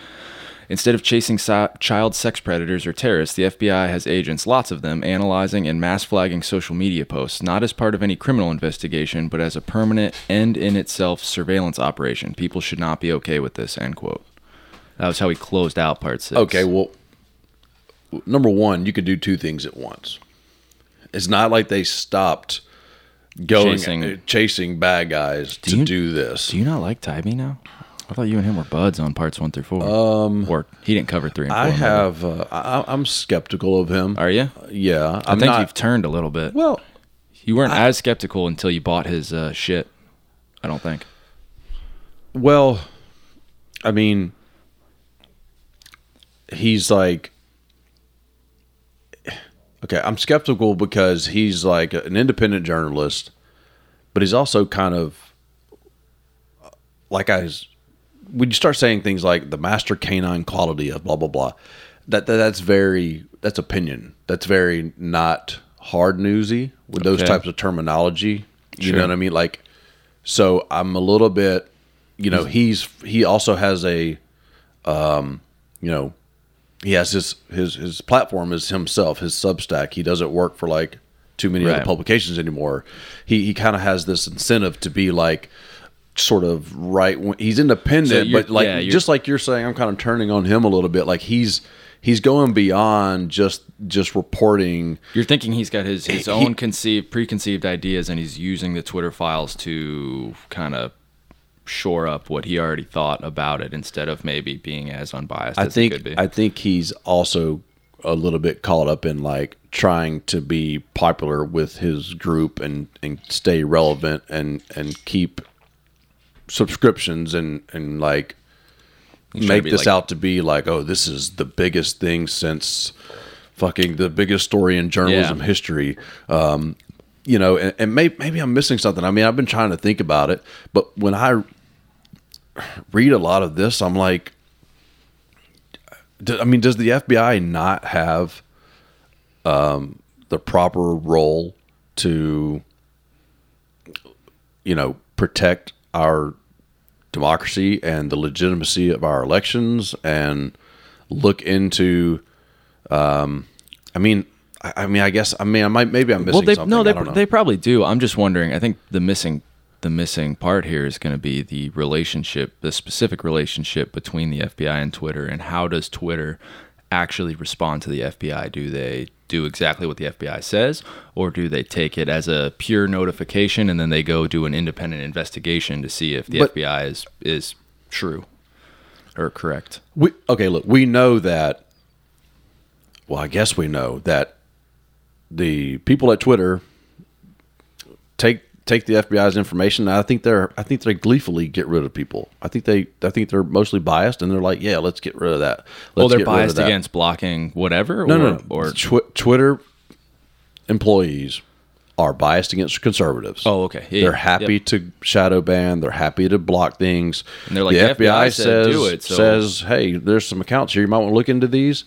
Instead of chasing si- child sex predators or terrorists, the FBI has agents, lots of them, analyzing and mass flagging social media posts, not as part of any criminal investigation, but as a permanent end in itself surveillance operation. People should not be okay with this, end quote. That was how he closed out part six. okay. Well, number one, you could do two things at once. It's not like they stopped going Chasing- chasing, bad guys to you- do this. Do you not like Taibbi now? I thought you and him were buds on parts one through four. Um, or he didn't cover three and four. I have. Uh, I, I'm skeptical of him. Are you? Yeah, I I'm think not. you've turned a little bit. well, You weren't as skeptical until you bought his uh, shit. I don't think. Well, I mean, he's like, okay, I'm skeptical because he's like an independent journalist, but he's also kind of like I. When you start saying things like the master canine quality of blah blah blah, that, that that's very that's opinion. That's very not hard newsy with those Okay. types of terminology. You Sure. know what I mean? Like, so I'm a little bit, you know, he's he also has a, um, you know, he has his his his platform is himself, his Substack. He doesn't work for like too many other publications anymore. He he kind of has this incentive to be like sort of right when he's independent, So but like yeah, just like you're saying, I'm kind of turning on him a little bit. Like he's he's going beyond just just reporting. You're thinking he's got his, his He- own conceived, preconceived ideas, and he's using the Twitter files to kind of shore up what he already thought about it, instead of maybe being as unbiased I as he think could be. I think he's also a little bit caught up in like trying to be popular with his group and and stay relevant and and keep subscriptions and and like He's trying to make this like- out to be like oh this is the biggest thing since fucking the biggest story in journalism Yeah. history um you know and, and may, maybe i'm missing something i mean i've been trying to think about it but when i read a lot of this i'm like do- I mean, does the FBI not have um, the proper role to, you know, protect our democracy and the legitimacy of our elections and look into? Um, I mean, I, I mean, I guess I mean, I might maybe I'm missing well, they something. no, they I don't know. they probably do. I'm just wondering. I think the missing the missing part here is going to be the relationship, the specific relationship between the FBI and Twitter, and how does Twitter actually respond to the FBI? Do they do exactly what the FBI says, or do they take it as a pure notification and then they go do an independent investigation to see if the But- FBI is is true or correct? We okay, look, we know that. Well, I guess we know that the people at Twitter take the FBI's information. And I think they're I think they gleefully get rid of people. I think they I think they're mostly biased, and they're like, yeah, let's get rid of that. Let's Well, they're biased against blocking whatever. No, or, no, no. Or Tw- Twitter employees are biased against conservatives. Oh, okay. Yeah, they're happy Yep. to shadow ban. They're happy to block things. And they're like, the "The FBI, FBI says do it, so- says, hey, there's some accounts here. You might want to look into these.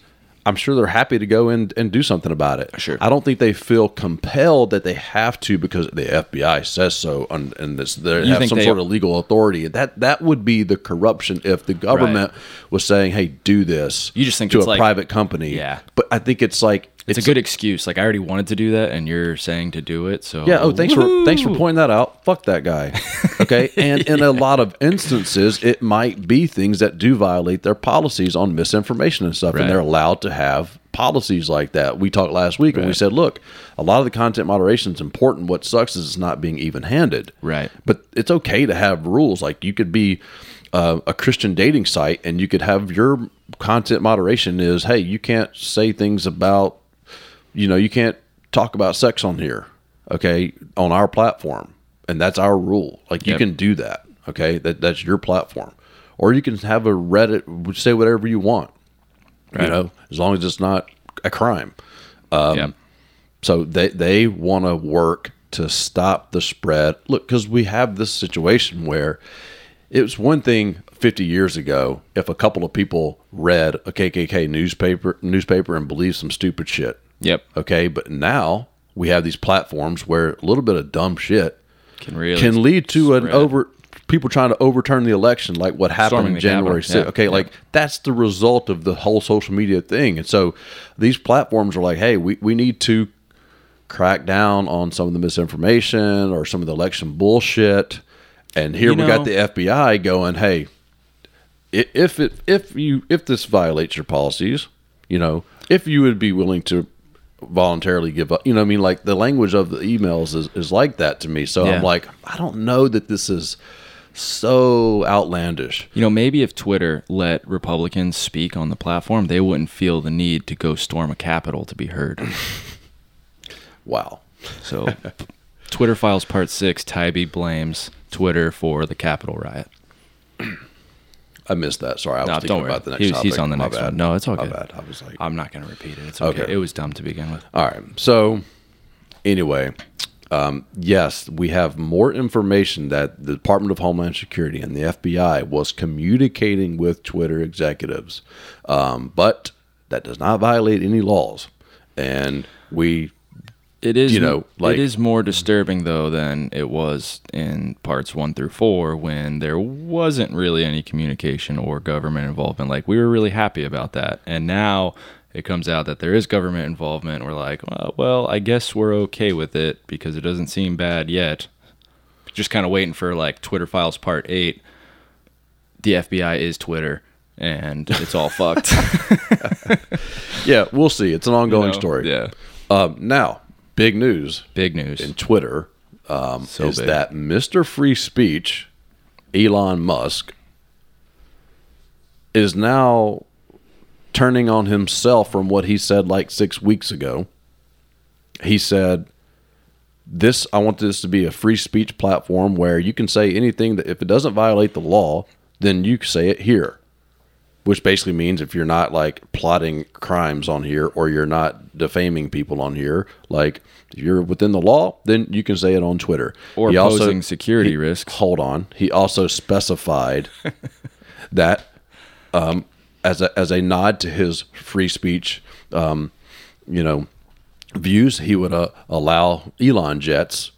I'm sure they're happy to go in and do something about it. Sure. I don't think they feel compelled that they have to because the FBI says so, and, and this they You have some they- sort of legal authority. That that would be the corruption if the government was saying, "Hey, do this." You just think to a like- private company. Yeah. but I think it's like It's, a good excuse. Like I already wanted to do that, and you're saying to do it. So Yeah. Oh, thanks for thanks for pointing that out. Fuck that guy. [LAUGHS] Okay. and in a lot of instances, it might be things that do violate their policies on misinformation and stuff, Right. and they're allowed to have policies like that. We talked last week, and we said, look, a lot of the content moderation is important. What sucks is it's not being even handed. Right. But it's okay to have rules. Like you could be uh, a Christian dating site, and you could have your content moderation is, hey, you can't say things about you know, you can't talk about sex on here, okay, on our platform. And that's our rule. Like you Yep. can do that, okay? That that's your platform. Or you can have a Reddit say whatever you want. You know, as long as it's not a crime. Um, yeah. So they they want to work to stop the spread. Look, because we have this situation where it was one thing 50 years ago if a couple of people read a KKK newspaper newspaper and believed some stupid shit. Yep. Okay, but now we have these platforms where a little bit of dumb shit Can really can lead to an spread. over people trying to overturn the election, like what happened Storming in January Capitol. 6th. Yeah, Okay, yeah. like that's the result of the whole social media thing. And so these platforms are like, hey, we, we need to crack down on some of the misinformation or some of the election bullshit. And here You we got the FBI going, hey, if it if you if this violates your policies, you know, if you would be willing to voluntarily give up, you know, I mean, like the language of the emails is, is like that to me. So Yeah. I'm like, I don't know that this is so outlandish. You know, maybe if Twitter let Republicans speak on the platform, they wouldn't feel the need to go storm a Capitol to be heard. [LAUGHS] Wow. So, Twitter Files Part 6 Taibbi blames Twitter for the Capitol riot. [CLEARS THROAT] I missed that. Sorry, I was No, thinking about the next He's- topic. he's on the My next bad. one. No, it's all My good. bad. I was like, I'm not going to repeat it. It's okay. Okay. It was dumb to begin with. All right. So, anyway, um, yes, we have more information that the Department of Homeland Security and the FBI was communicating with Twitter executives, um, but that does not violate any laws. And we, It is, You know, like- it is more disturbing though than it was in parts one through four when there wasn't really any communication or government involvement. Like we were really happy about that, and now it comes out that there is government involvement. We're like, well, well, I guess we're okay with it because it doesn't seem bad yet. Just kind of waiting for like Twitter Files Part Eight. The FBI is Twitter, and it's all fucked. [LAUGHS] yeah, we'll see. It's an [LAUGHS] ongoing You know? story. Yeah, Um, now, big news big news. in Twitter um, So is big. that Mr. Free Speech, Elon Musk, is now turning on himself from what he said like six weeks ago. He said, This, I want this to be a free speech platform where you can say anything that if it doesn't violate the law, then you can say it here. Which basically means if you're not like plotting crimes on here or you're not defaming people on here, like if you're within the law, then you can say it on Twitter. Or He posing security he- risks. Hold on. He also specified [LAUGHS] that um, as a as a nod to his free speech, um, you know, views, he would uh, allow Elon Jets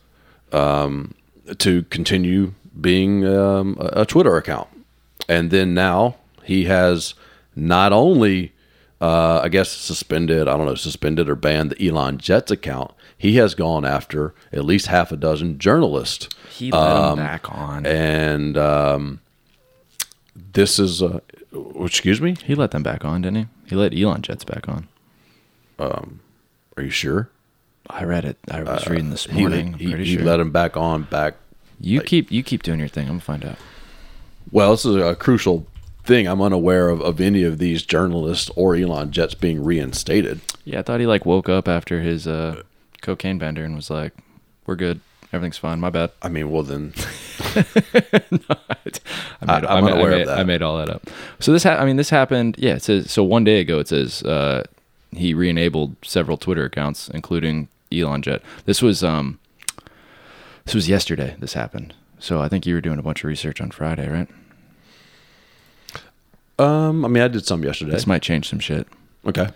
um, to continue being um, a, a Twitter account, and then now he has not only. Uh, I guess suspended, I don't know, suspended or banned the Elon Jets account. He has gone after at least half a dozen journalists He let him back on. and um, this is uh, excuse me He let them back on, didn't he? He let Elon Jets back on. are you sure I read it. I was reading this Uh, he, morning. he, I'm pretty he sure. let him back on back you keep you keep doing your thing. I'm gonna find out. well this is a crucial thing i'm unaware of, of any of these journalists or elon jets being reinstated Yeah, I thought he like woke up after his uh, cocaine bender and was like, "We're good. Everything's fine. My bad." i mean well then [LAUGHS] I made, I- I'm unaware I of that. I made all that up. So this, ha- I mean, this happened. Yeah, it says so. One day ago, it says uh, he re-enabled several Twitter accounts, including Elon Jet. This was um, this was yesterday. This happened. So I think you were doing a bunch of research on Friday, right? Um i mean i did some yesterday This might change some shit. okay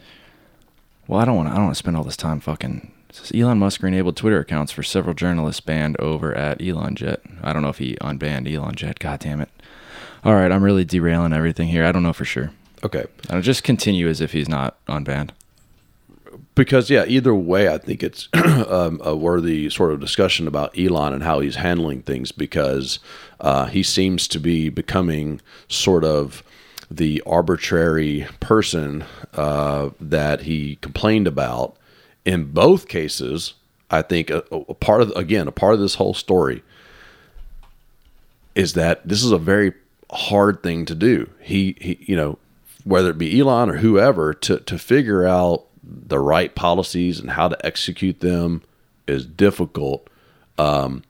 Well, I don't want. I don't want to spend all this time fucking. says Elon Musk enabled Twitter accounts for several journalists banned over at ElonJet. I don't know if he unbanned ElonJet. God damn it! All right, I'm really derailing everything here. I don't know for sure. Okay. I'll just continue as if he's not unbanned. because yeah either way i think it's [CLEARS THROAT] um, a worthy sort of discussion about elon and how he's handling things because uh, he seems to be becoming sort of the arbitrary person uh, that he complained about in both cases i think a, a part of again a part of this whole story is that this is a very hard thing to do. He, he you know, whether it be Elon or whoever, to to figure out the right policies and how to execute them is difficult. Um,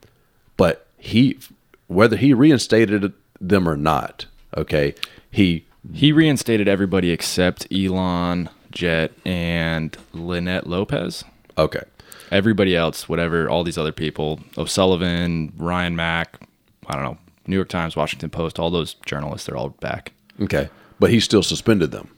but he, whether he reinstated them or not, okay, he He reinstated everybody except Elon, Jet, and Linette Lopez. okay, Everybody else, whatever, all these other people, O'Sullivan, Ryan Mac, I don't know, New York Times, Washington Post, all those journalists, they're all back. okay, but he still suspended them.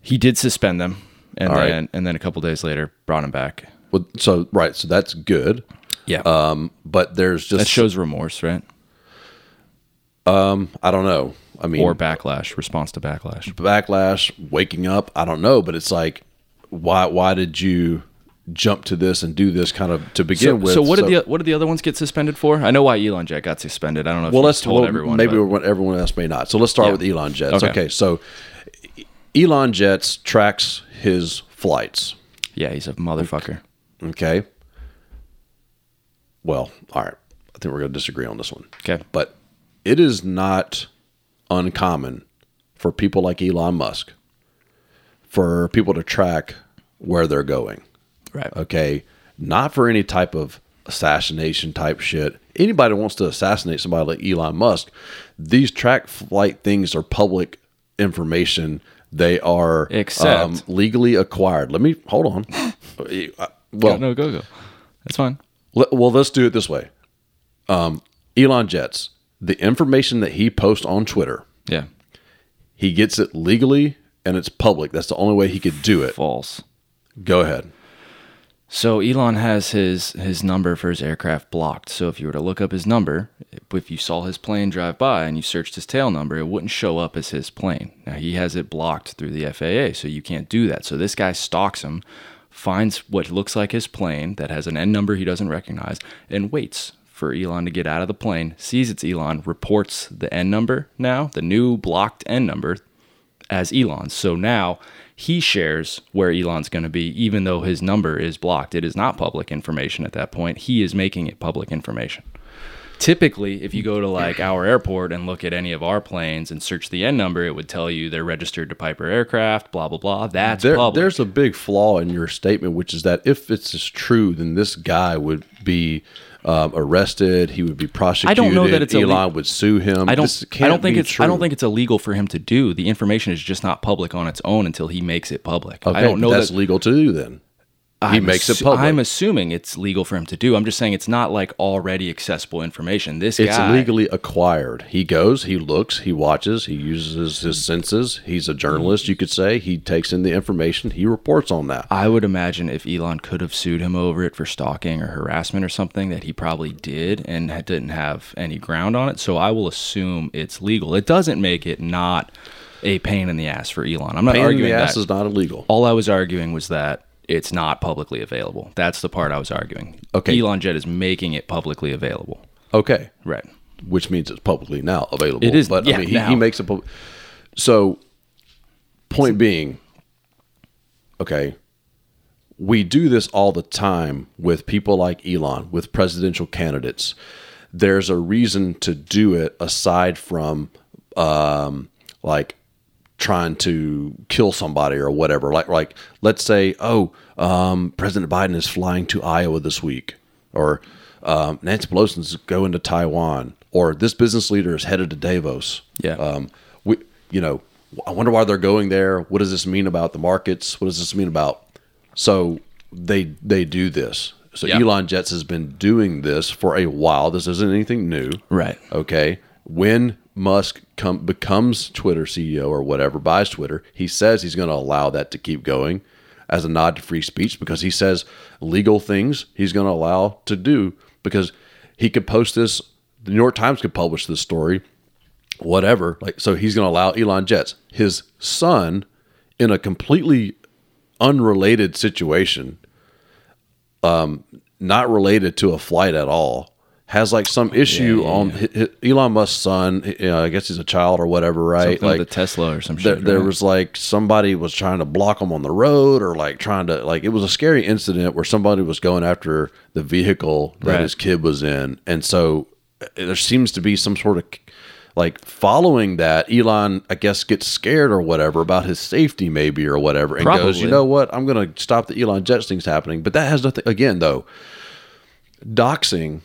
He did suspend them, and All right. then and then a couple days later brought him back. Well, so right, so that's good. Yeah, Um, but there's just that shows remorse, right? Um, I don't know. I mean, Or backlash, response to backlash. backlash, waking up. I don't know, but it's like, why? Why did you jump to this and do this kind of to begin So, with? so what did the what did the other ones get suspended for? I know why Elon Jet got suspended. I don't know well, let's told well, everyone. maybe but- what everyone else may not. So let's start Yeah. with Elon Jets. Okay. Okay. so Elon Jets tracks his flights. yeah, he's a motherfucker. Okay. Well, all right. I think we're going to disagree on this one. Okay. But it is not uncommon for people like Elon Musk for people to track where they're going. Right. Okay. Not for any type of assassination type shit. Anybody wants to assassinate somebody like Elon Musk, these track flight things are public information. They are um, Except- legally acquired. Let me hold on. [LAUGHS] Well, no, go go. That's fine. well, let's do it this way. Um, Elon Jets, the information that he posts on Twitter, Yeah. he gets it legally and it's public. That's the only way he could do it. False. Go ahead. So Elon has his his number for his aircraft blocked. So if you were to look up his number, if you saw his plane drive by and you searched his tail number, it wouldn't show up as his plane. Now he has it blocked through the FAA, so you can't do that. So this guy stalks him, finds what looks like his plane that has an N number he doesn't recognize, and waits for Elon to get out of the plane, sees it's Elon, reports the N number now, the new blocked N number as Elon. So now he shares where Elon's going to be, even though his number is blocked. It is not public information at that point. He is making it public information. Typically, if you go to like our airport and look at any of our planes and search the N number, it would tell you they're registered to Piper Aircraft, blah, blah, blah. That's There, public. there's a big flaw in your statement, which is that if it's is true, then this guy would be um, arrested. He would be prosecuted. I don't know that it's Elon ille- would sue him. I don't. I don't think it's. True. I don't think it's illegal for him to do. The information is just not public on its own until he makes it public. Okay, I don't know that's that legal to do. Then he I'm makes it assu- public. I'm assuming it's legal for him to do. I'm just saying it's not like already accessible information. This It's guy, legally acquired. He goes, he looks, he watches, he uses his senses. He's a journalist, you could say. He takes in the information, he reports on that. I would imagine if Elon could have sued him over it for stalking or harassment or something, that he probably did and didn't have any ground on it. So I will assume it's legal. It doesn't make it not a pain in the ass for Elon. I'm not Pain in arguing the ass that. is not illegal. All I was arguing was that it's not publicly available. That's the part I was arguing. Okay. Elon Jet is making it publicly available. Okay. Right. Which means it's publicly now available. It is- but yeah, I mean he, he makes it pub- so point being, okay, we do this all the time with people like Elon, with presidential candidates. There's a reason to do it aside from um, like trying to kill somebody or whatever. Like like let's say, oh, um, President Biden is flying to Iowa this week, or um, Nancy Pelosi's going to Taiwan, or this business leader is headed to Davos. Yeah. Um, we, you know, I wonder why they're going there. What does this mean about the markets? What does this mean about? So they they do this. So Yeah. Elon Jets has been doing this for a while. This isn't anything new. Right. Okay. When Musk come, becomes Twitter CEO or whatever, buys Twitter, he says he's going to allow that to keep going. As a nod to free speech because he says legal things he's going to allow to do because he could post this. The New York Times could publish this story, whatever. Like, so he's going to allow Elon Jets. His son, in a completely unrelated situation, um, not related to a flight at all, has like some issue yeah, on hi- Elon Musk's son. You know, I guess he's a child or whatever, right? Something like the Tesla or some there, shit. there right? was like somebody was trying to block him on the road or like trying to like it was a scary incident where somebody was going after the vehicle that Right. his kid was in and so uh, there seems to be some sort of like following that elon i guess gets scared or whatever about his safety maybe or whatever and goes you know what i'm going to stop the elon jets things happening but that has nothing again though doxing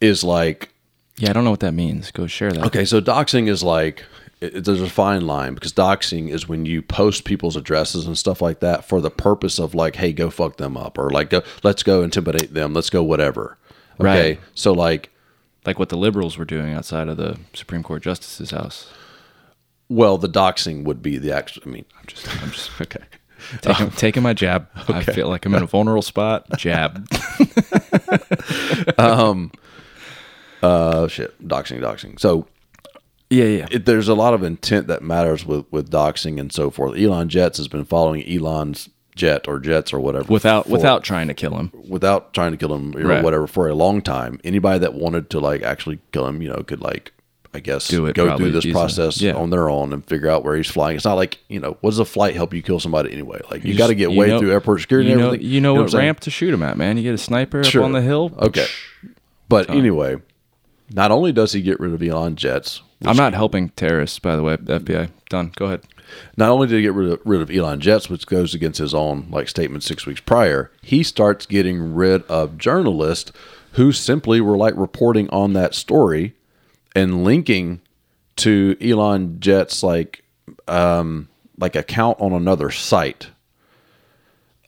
is like yeah, I don't know what that means. Go share that. Okay, so doxing is like it, there's a fine line because doxing is when you post people's addresses and stuff like that for the purpose of like, hey, go fuck them up or like, go, let's go intimidate them, let's go whatever. Okay, Right. so like, Like what the liberals were doing outside of the Supreme Court justice's house. well, the doxing would be the actual. I mean, I'm just, I'm just [LAUGHS] okay. Taking, um, taking my jab. I feel like I'm in a vulnerable spot. Jab. [LAUGHS] Um, uh, shit, doxing, doxing. So yeah, yeah. it, there's a lot of intent that matters with with doxing and so forth. Elon Jets has been following Elon's jet or jets or whatever Without for- without trying to kill him. without trying to kill him or Right. whatever for a long time. Anybody that wanted to like actually kill him, you know, could like I guess Do it go through this easily. process Yeah. on their own and figure out where he's flying. It's not like you know what does a flight help you kill somebody anyway? Like you, You got to get way know- through airport security You and know, everything. you know what what ramp to shoot him at, man. You get a sniper Sure. up on the hill. Okay, but anyway, not only does he get rid of Elon jets, I'm not helping terrorists, by the way. FBI. Done. Go ahead. not only did he get rid of, rid of Elon Jets, which goes against his own like statement six weeks prior, he starts getting rid of journalists who simply were like reporting on that story and linking to Elon Jets like um like account on another site.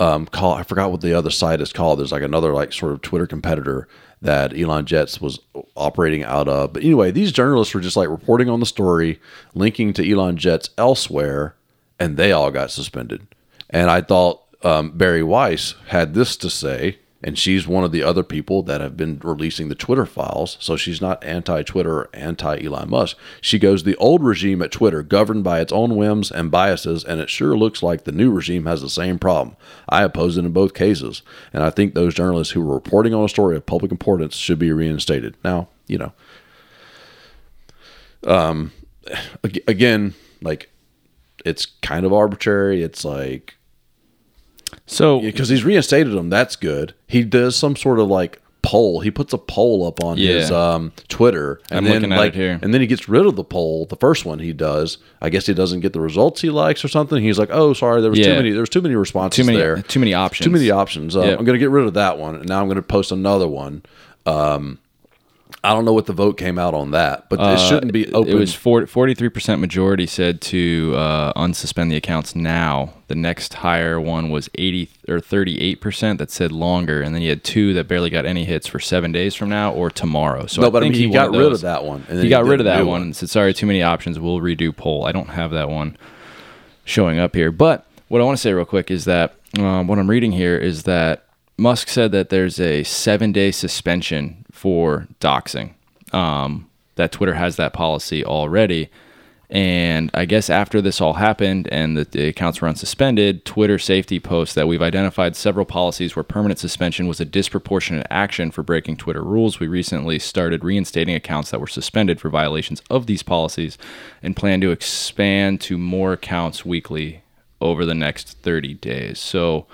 Um call I forgot what the other site is called. There's like another like sort of Twitter competitor that Elon Jets was operating out of. But anyway, these journalists were just like reporting on the story, linking to Elon Jets elsewhere, and they all got suspended. And I thought um, Bari Weiss had this to say, and she's one of the other people that have been releasing the Twitter files. So she's not anti Twitter anti Elon Musk. She goes, The old regime at Twitter, governed by its own whims and biases, and it sure looks like the new regime has the same problem. I oppose it in both cases. And I think those journalists who were reporting on a story of public importance should be reinstated. Now, you know, um, again, like, it's kind of arbitrary. It's like, So because he's reinstated him. That's good. He does some sort of like poll. He puts a poll up on his um, Twitter, and I'm then looking at like, it here. and then he gets rid of the poll. The first one he does. I guess he doesn't get the results he likes or something. He's like, oh, sorry, there was too many. There was too many responses too many there. too many options. Too many options. Uh, Yep. I'm going to get rid of that one, and now I'm going to post another one. Um, I don't know what the vote came out on that, but it shouldn't be open. Uh, It was 43 percent majority said to uh, unsuspend the accounts now. The next higher one was 80 or 38 percent that said longer, and then you had two that barely got any hits for seven days from now or tomorrow. So no, I but I mean, he, got rid of that one. He got rid of that one and said, "Sorry, too many options. We'll redo poll." I don't have that one showing up here, but what I want to say real quick is that um, what I'm reading here is that Musk said that there's a seven day suspension for doxing. Um, that Twitter has that policy already. And I guess after this all happened and the, the accounts were unsuspended, Twitter safety posts that we've identified several policies where permanent suspension was a disproportionate action for breaking Twitter rules. We recently started reinstating accounts that were suspended for violations of these policies and plan to expand to more accounts weekly over the next 30 days. So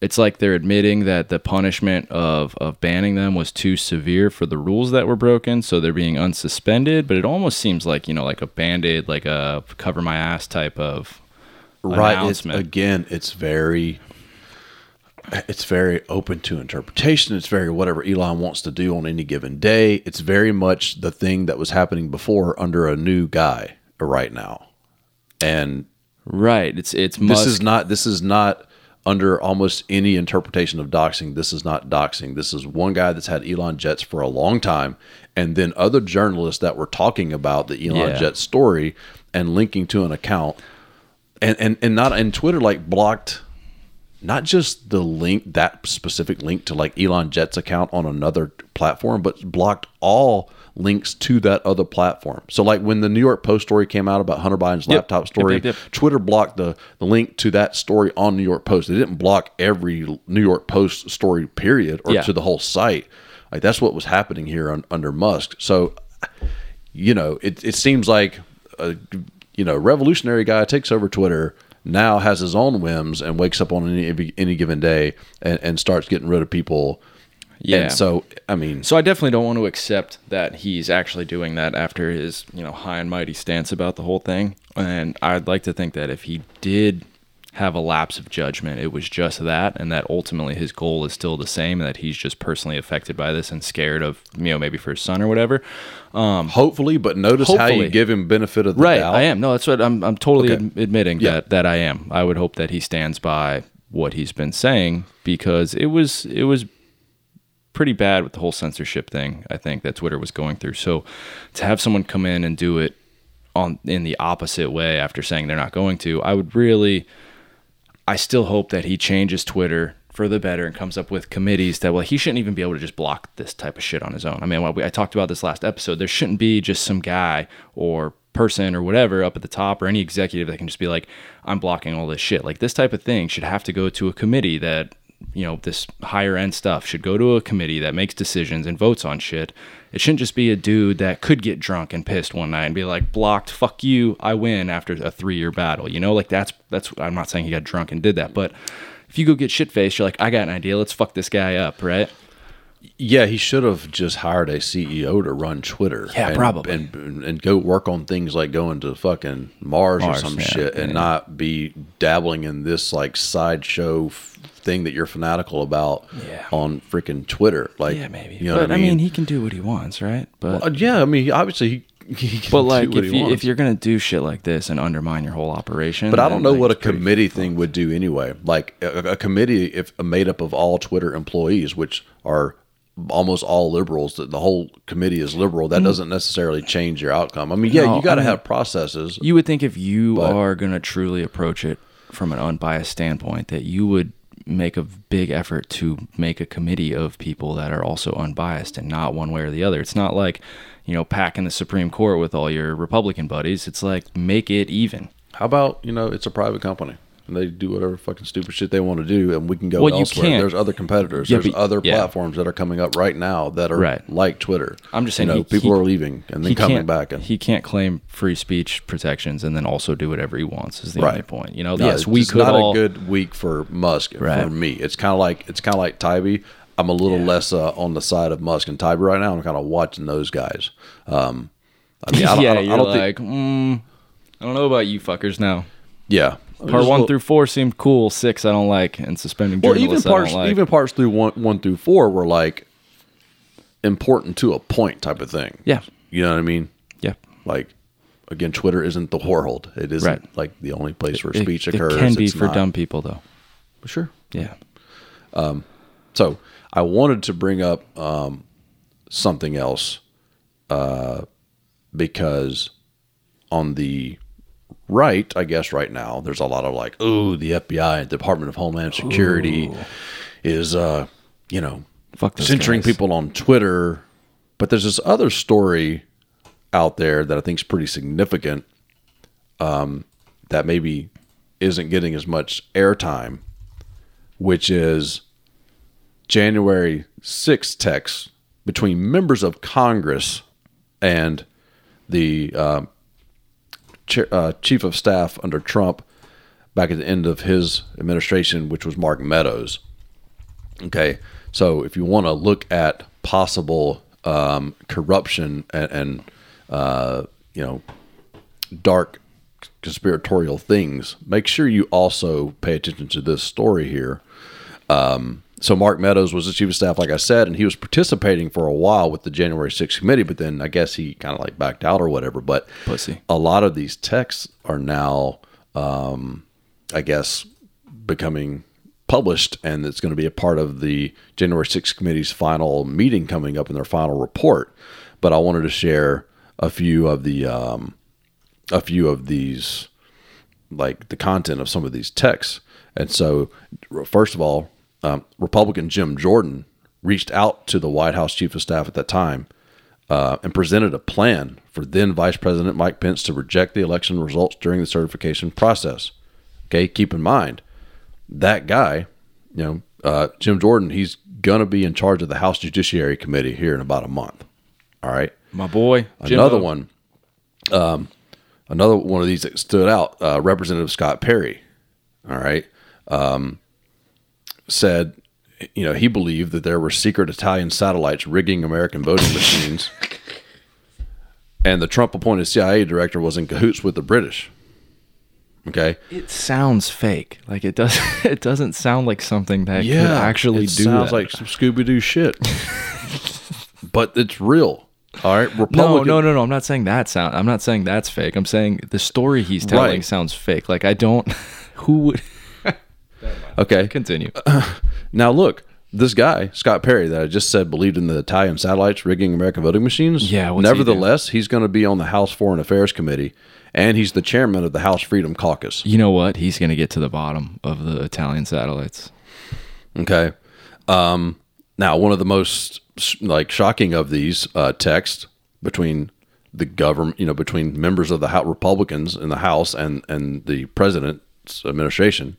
it's like they're admitting that the punishment of, of banning them was too severe for the rules that were broken, so they're being unsuspended. But it almost seems like you know, like a band aid, like a cover my ass type of right it's, again it's very it's very open to interpretation it's very whatever elon wants to do on any given day it's very much the thing that was happening before under a new guy right now and right. It's it's this Musk. is not this is not under almost any interpretation of doxing this is not doxing this is one guy that's had elon jets for a long time and then other journalists that were talking about the elon Yeah. jet story and linking to an account and and and not and twitter like blocked not just the link, that specific link to like Elon Jet's account on another platform, but blocked all links to that other platform. So, like when the New York Post story came out about Hunter Biden's Yep. laptop story, Yep, yep. Twitter blocked the, the link to that story on New York Post. They didn't block every New York Post story, period, or Yeah. to the whole site. Like that's what was happening here on, under Musk. So, you know, it, it seems like a you know revolutionary guy takes over Twitter now has his own whims and wakes up on any any given day and, and starts getting rid of people. Yeah. And so I mean, So I definitely don't want to accept that he's actually doing that after his, you know, high and mighty stance about the whole thing. And I'd like to think that if he did have a lapse of judgment, it was just that, and that ultimately his goal is still the same, and that he's just personally affected by this and scared of, you know, maybe for his son or whatever. Um, hopefully, but notice how you give him benefit of the Right, doubt. I am. No, that's what I'm. I'm totally Okay. ad- admitting Yeah. that that I am. I would hope that he stands by what he's been saying because it was it was pretty bad with the whole censorship thing. I think that Twitter was going through. So to have someone come in and do it on in the opposite way after saying they're not going to, I would really. I still hope that he changes Twitter for the better and comes up with committees that well he shouldn't even be able to just block this type of shit on his own. I mean, we- I talked about this last episode. There shouldn't be just some guy or person or whatever up at the top or any executive that can just be like, I'm blocking all this shit. Like this type of thing should have to go to a committee that you know this higher end stuff should go to a committee that makes decisions and votes on shit. It shouldn't just be a dude that could get drunk and pissed one night and be like, "Blocked, fuck you, I win." After a three year battle, you know, like that's that's. I'm not saying he got drunk and did that, but if you go get shit faced, you're like, "I got an idea, let's fuck this guy up," right? Yeah, he should have just hired a CEO to run Twitter. Yeah, and, probably. and and go work on things like going to fucking Mars, Mars, or some yeah, shit, and yeah. not be dabbling in this like sideshow thing that you're fanatical about Yeah. on freaking Twitter. Like, Yeah, maybe. You know but what I mean? he can do what he wants, right? But Uh, yeah, I mean, obviously he. [LAUGHS] he can but do like what if he you, wants. if you're gonna do shit like this and undermine your whole operation, But I don't know like, what a committee thing would do anyway. Like a, a committee, if made up of all Twitter employees, which are almost all liberals, that the whole committee is liberal, that doesn't necessarily change your outcome. I mean, yeah, Mm. No, you got to I mean- have processes. You would think if you But- are going to truly approach it from an unbiased standpoint, that you would make a big effort to make a committee of people that are also unbiased and not one way or the other. It's not like, you know, packing the Supreme Court with all your Republican buddies. It's like make it even. How about you know, it's a private company. And they do whatever fucking stupid shit they want to do, and we can go Well, you elsewhere. can't- There's other competitors. Yeah, There's but- other yeah. platforms that are coming up right now that are Right. like Twitter. I'm just saying you know, he- people he- are leaving and then coming back. And he can't claim free speech protections and then also do whatever he wants. Is the Right. only point. You know, No, yes, we could not all. a good week for Musk Right. for me. It's kind of like it's kind of like Taibbi. I'm a little Yeah. less uh, on the side of Musk and Taibbi right now. I'm kind of watching those guys. Um, I mean, I [LAUGHS] don't, yeah, I don't, you're I don't like, think. mm, I don't know about you fuckers now. Yeah, Part one through four seemed cool. Six I don't like, and suspending well, even parts I don't like. even parts through one one through four were like important to a point type of thing. yeah, you know what I mean. yeah. Like again, Twitter isn't the world. It isn't Right. like the only place where It- speech it, occurs. It can be It's for not. dumb people though. Sure. Yeah. So I wanted to bring up um, something else uh, because on the right, I guess right now, there's a lot of like, oh, the FBI, Department of Homeland Security is, uh, you know, Fuck censoring guys. people on Twitter. But there's this other story out there that I think is pretty significant um, that maybe isn't getting as much airtime, which is January 6th text between members of Congress and the uh, uh, chief of staff under Trump back at the end of his administration, which was Mark Meadows. Okay, so if you want to look at possible um, corruption and, and uh, you know dark conspiratorial things, make sure you also pay attention to this story here. Um, so Mark Meadows was the chief of staff, like I said, and he was participating for a while with the January 6th committee, but then I guess he kind of like backed out or whatever. But Pussy. a lot of these texts are now, um, I guess, becoming published, and it's going to be a part of the January 6th committee's final meeting coming up in their final report. But I wanted to share a few of the um, a few of these like the content of some of these texts And so, first of all, um, Republican Jim Jordan reached out to the White House chief of staff at that time uh, and presented a plan for then Vice President Mike Pence to reject the election results during the certification process. Okay, keep in mind that guy, you know, uh, Jim Jordan, he's gonna be in charge of the House Judiciary Committee here in about a month. All right, My boy. another Jimbo. one, um, another one of these that stood out. Uh, Representative Scott Perry, all right, um, said, you know, he believed that there were secret Italian satellites rigging American voting machines, [LAUGHS] and the Trump-appointed CIA director was in cahoots with the British. Okay, It sounds fake. Like it does. [LAUGHS] It doesn't sound like something that could actually do. it sounds that. like some Scooby Doo shit, [LAUGHS] but it's real. All right, no, no, no, no. I'm not saying that sound. I'm not saying that's fake. I'm saying the story he's telling Right. sounds fake. Like I don't. Who would Okay, continue? [LAUGHS] Now look, this guy Scott Perry that I just said believed in the Italian satellites rigging American voting machines. Yeah, what's he do? Nevertheless, he's going to be on the House Foreign Affairs Committee, and he's the chairman of the House Freedom Caucus. You know what? He's gonna get to the bottom of the Italian satellites. Okay. Um, now, one of the most like shocking of these uh, texts between the government, you know, between members of the House, Republicans in the House and and the president's administration,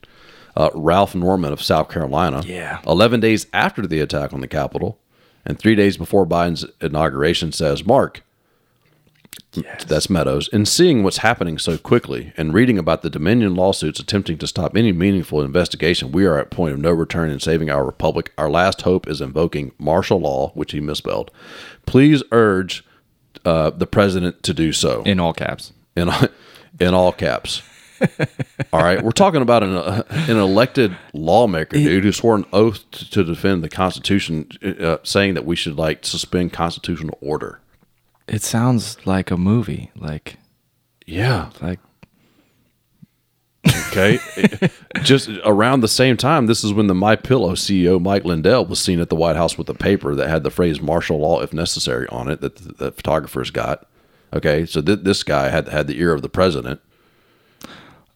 uh, Ralph Norman of South Carolina. Yeah. Eleven days after the attack on the Capitol, and three days before Biden's inauguration, says, "Mark." That's Meadows. In seeing what's happening so quickly and reading about the Dominion lawsuits attempting to stop any meaningful investigation, we are at point of no return in saving our republic. Our last hope is invoking martial law, which he misspelled. Please urge uh, the president to do so In all caps. in in all caps. All right, we're talking about an uh, an elected lawmaker, dude, who swore an oath to, to defend the Constitution, uh, saying that we should like suspend constitutional order. It sounds like a movie. Like Yeah, like Okay. [LAUGHS] Just around the same time, this is when the My Pillow CEO Mike Lindell was seen at the White House with a paper that had the phrase "martial law if necessary" on it that the, the photographers got. Okay, so th- this guy had had the ear of the president.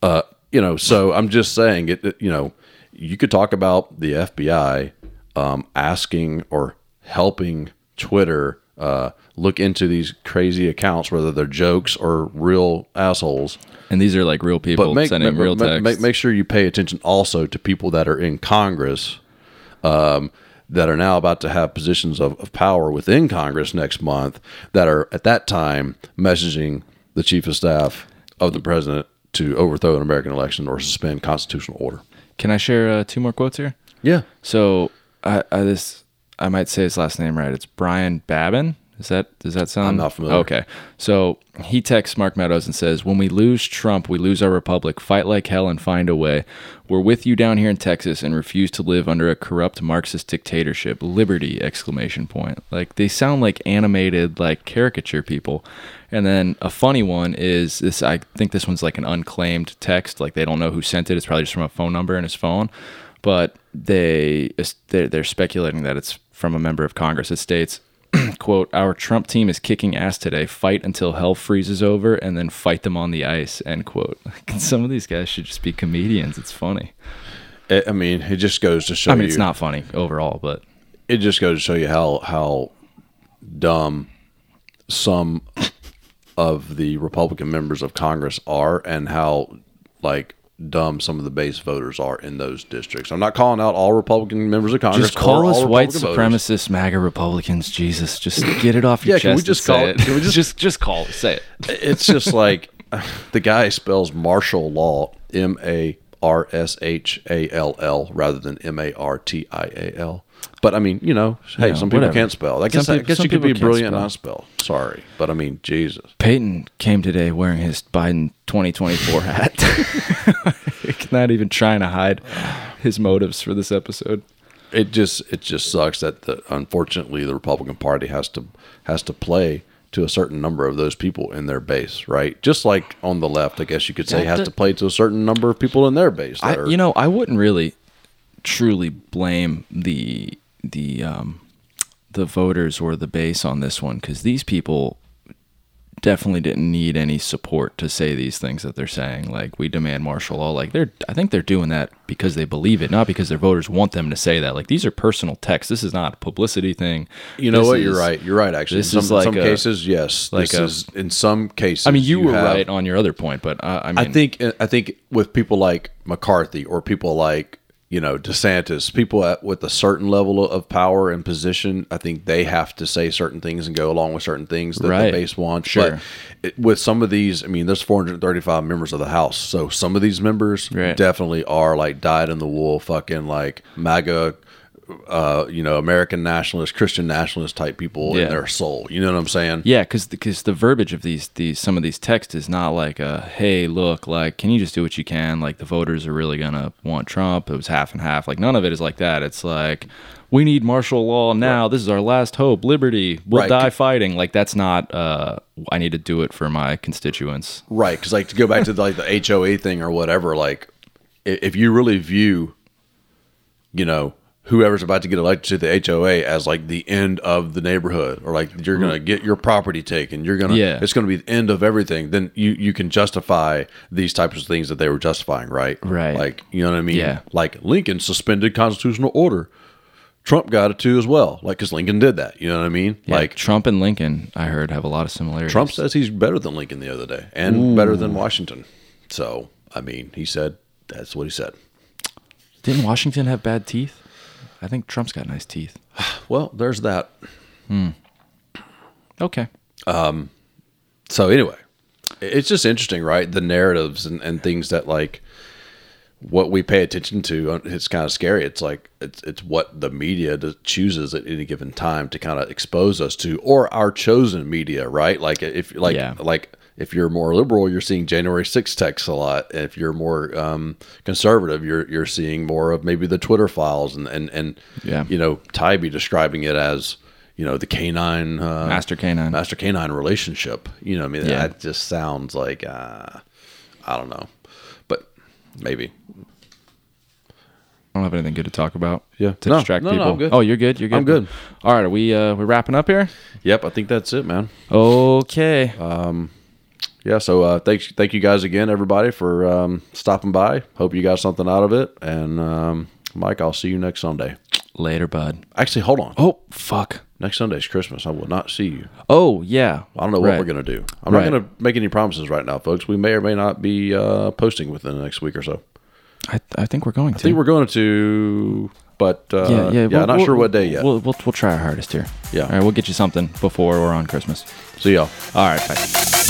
Uh, you know, so I'm just saying it. it- You know, you could talk about the FBI um, asking or helping Twitter uh, look into these crazy accounts, whether they're jokes or real assholes and these are like real people but make, sending make, real make- text. make, make sure you pay attention also to people that are in Congress um, that are now about to have positions of, of power within Congress next month that are at that time messaging the chief of staff of the president to overthrow an American election or suspend constitutional order. Can I share uh, two more quotes here? Yeah. So I, I this I might say his last name right. It's Brian Babin. Is that does that sound? I'm not familiar. Okay, so he texts Mark Meadows and says, "When we lose Trump, we lose our republic. Fight like hell and find a way. We're with you down here in Texas and refuse to live under a corrupt Marxist dictatorship. Liberty!" Exclamation point. Like they sound like animated like caricature people. And then a funny one is this. I think this one's like an unclaimed text. Like they don't know who sent it. It's probably just from a phone number in his phone but they they're, they're speculating that it's from a member of Congress. It states, [CLEARS THROAT] "quote Our Trump team is kicking ass today. Fight until hell freezes over, and then fight them on the ice." End quote. [LAUGHS] Some of these guys should just be comedians. It's funny. I I mean, it just goes to show I mean, you. it's not funny overall, but it just goes to show you how how dumb some of the Republican members of Congress are, and how like dumb some of the base voters are in those districts. I'm not calling out all Republican members of Congress. just call us white voters. supremacist MAGA Republicans. Jesus, just [LAUGHS] get it off your Yeah, chest. can we just call- it? can we just- [LAUGHS] just just call it? Say it. It's just [LAUGHS] like [SIGHS] the guy spells martial law M A R S H A L L rather than M A R T I A L. But I mean, you know, hey, Yeah, some people whatever. can't spell. I guess, Some I guess some you could be people brilliant and not spell. Sorry, but I mean, Jesus. Peyton came today wearing his Biden 2024 hat. [LAUGHS] Not even trying to hide his motives for this episode. it just it just sucks that the, unfortunately the Republican Party has to has to play to a certain number of those people in their base, right? Just like on the left, I guess you could say has that- to play to a certain number of people in their base. I, are- you know, I wouldn't really truly blame the the um, the voters or the base on this one because these people definitely didn't need any support to say these things that they're saying. Like we demand martial law. Like they're, I think they're doing that because they believe it, not because their voters want them to say that. Like these are personal texts. This is not a publicity thing. You know This what? is- You're right. You're right. Actually, this in some, is like some a- cases, yes. like this a- is in some cases. I mean, you, were have- right on your other point, but uh, I mean, I think I think with people like McCarthy or people like you know DeSantis, people at, with a certain level of power and position, I think they have to say certain things and go along with certain things that Right. the base wants. Sure. But it, with some of these, I mean, there's 435 members of the House, so some of these members Right. definitely are like dyed in the wool, fucking like MAGA. Uh, you know, American nationalist, Christian nationalist type people Yeah. in their soul. You know what I'm saying? Yeah, because because the verbiage of these these some of these texts is not like a hey look like can you just do what you can? Like the voters are really gonna want Trump. It was half and half. Like none of it is like that. It's like we need martial law now. This is our last hope. Liberty. We'll Right. die fighting. Like that's not uh I need to do it for my constituents. Right, because like to go back to like the HOA thing or whatever, like if you really view, you know, whoever's about to get elected to the HOA as like the end of the neighborhood, or like you're gonna get your property taken, you're gonna, Yeah. it's gonna be the end of everything. Then you you can justify these types of things that they were justifying, right? Right. Like you know what I mean? Yeah. Like Lincoln suspended constitutional order. Trump got it too as well, like because Lincoln did that. You know what I mean? like Like Trump and Lincoln I heard have a lot of similarities Trump says he's better than Lincoln the other day and better than Washington. So, I mean, he said that's what he said. didn't Washington have bad teeth I think Trump's got nice teeth [SIGHS] Well, there's that. okay So, anyway, it's just interesting, right? The narratives and, and things that like what we pay attention to. uh, It's kind of scary. It's like it's it's what the media chooses at any given time to kind of expose us to, or our chosen media, right? Like if like Yeah. like if you're more liberal, you're seeing January 6 texts a lot. If you're more um, conservative, you're you're seeing more of maybe the Twitter files and and and Yeah. you know Taibbi describing it as you know the canine uh, Master Canine master canine relationship. You know, I mean Yeah. that just sounds like uh, I don't know, but maybe. I don't have anything good to talk about. Yeah. To No, distract no, no, people. I'm good. Oh, you're good. You're good. I'm good. All right. Are we uh we wrapping up here? Yep, I think that's it, man. Okay. Yeah, so uh, thanks, thank you guys again, everybody, for um, stopping by. Hope you got something out of it. And um, Mike, I'll see you next Sunday. Later, bud. Actually, hold on. Oh fuck. Next Sunday's Christmas. I will not see you. Oh yeah. I don't know what Right. we're gonna do. I'm Right. not gonna make any promises right now, folks. We may or may not be uh, posting within the next week or so. I I think we're going to. I think we're going to, but uh, yeah, yeah. yeah, we'll- not we'll- sure what day yet. We'll, we'll we'll try our hardest here. Yeah. All right. We'll get you something before or on Christmas. See y'all. All right. Bye.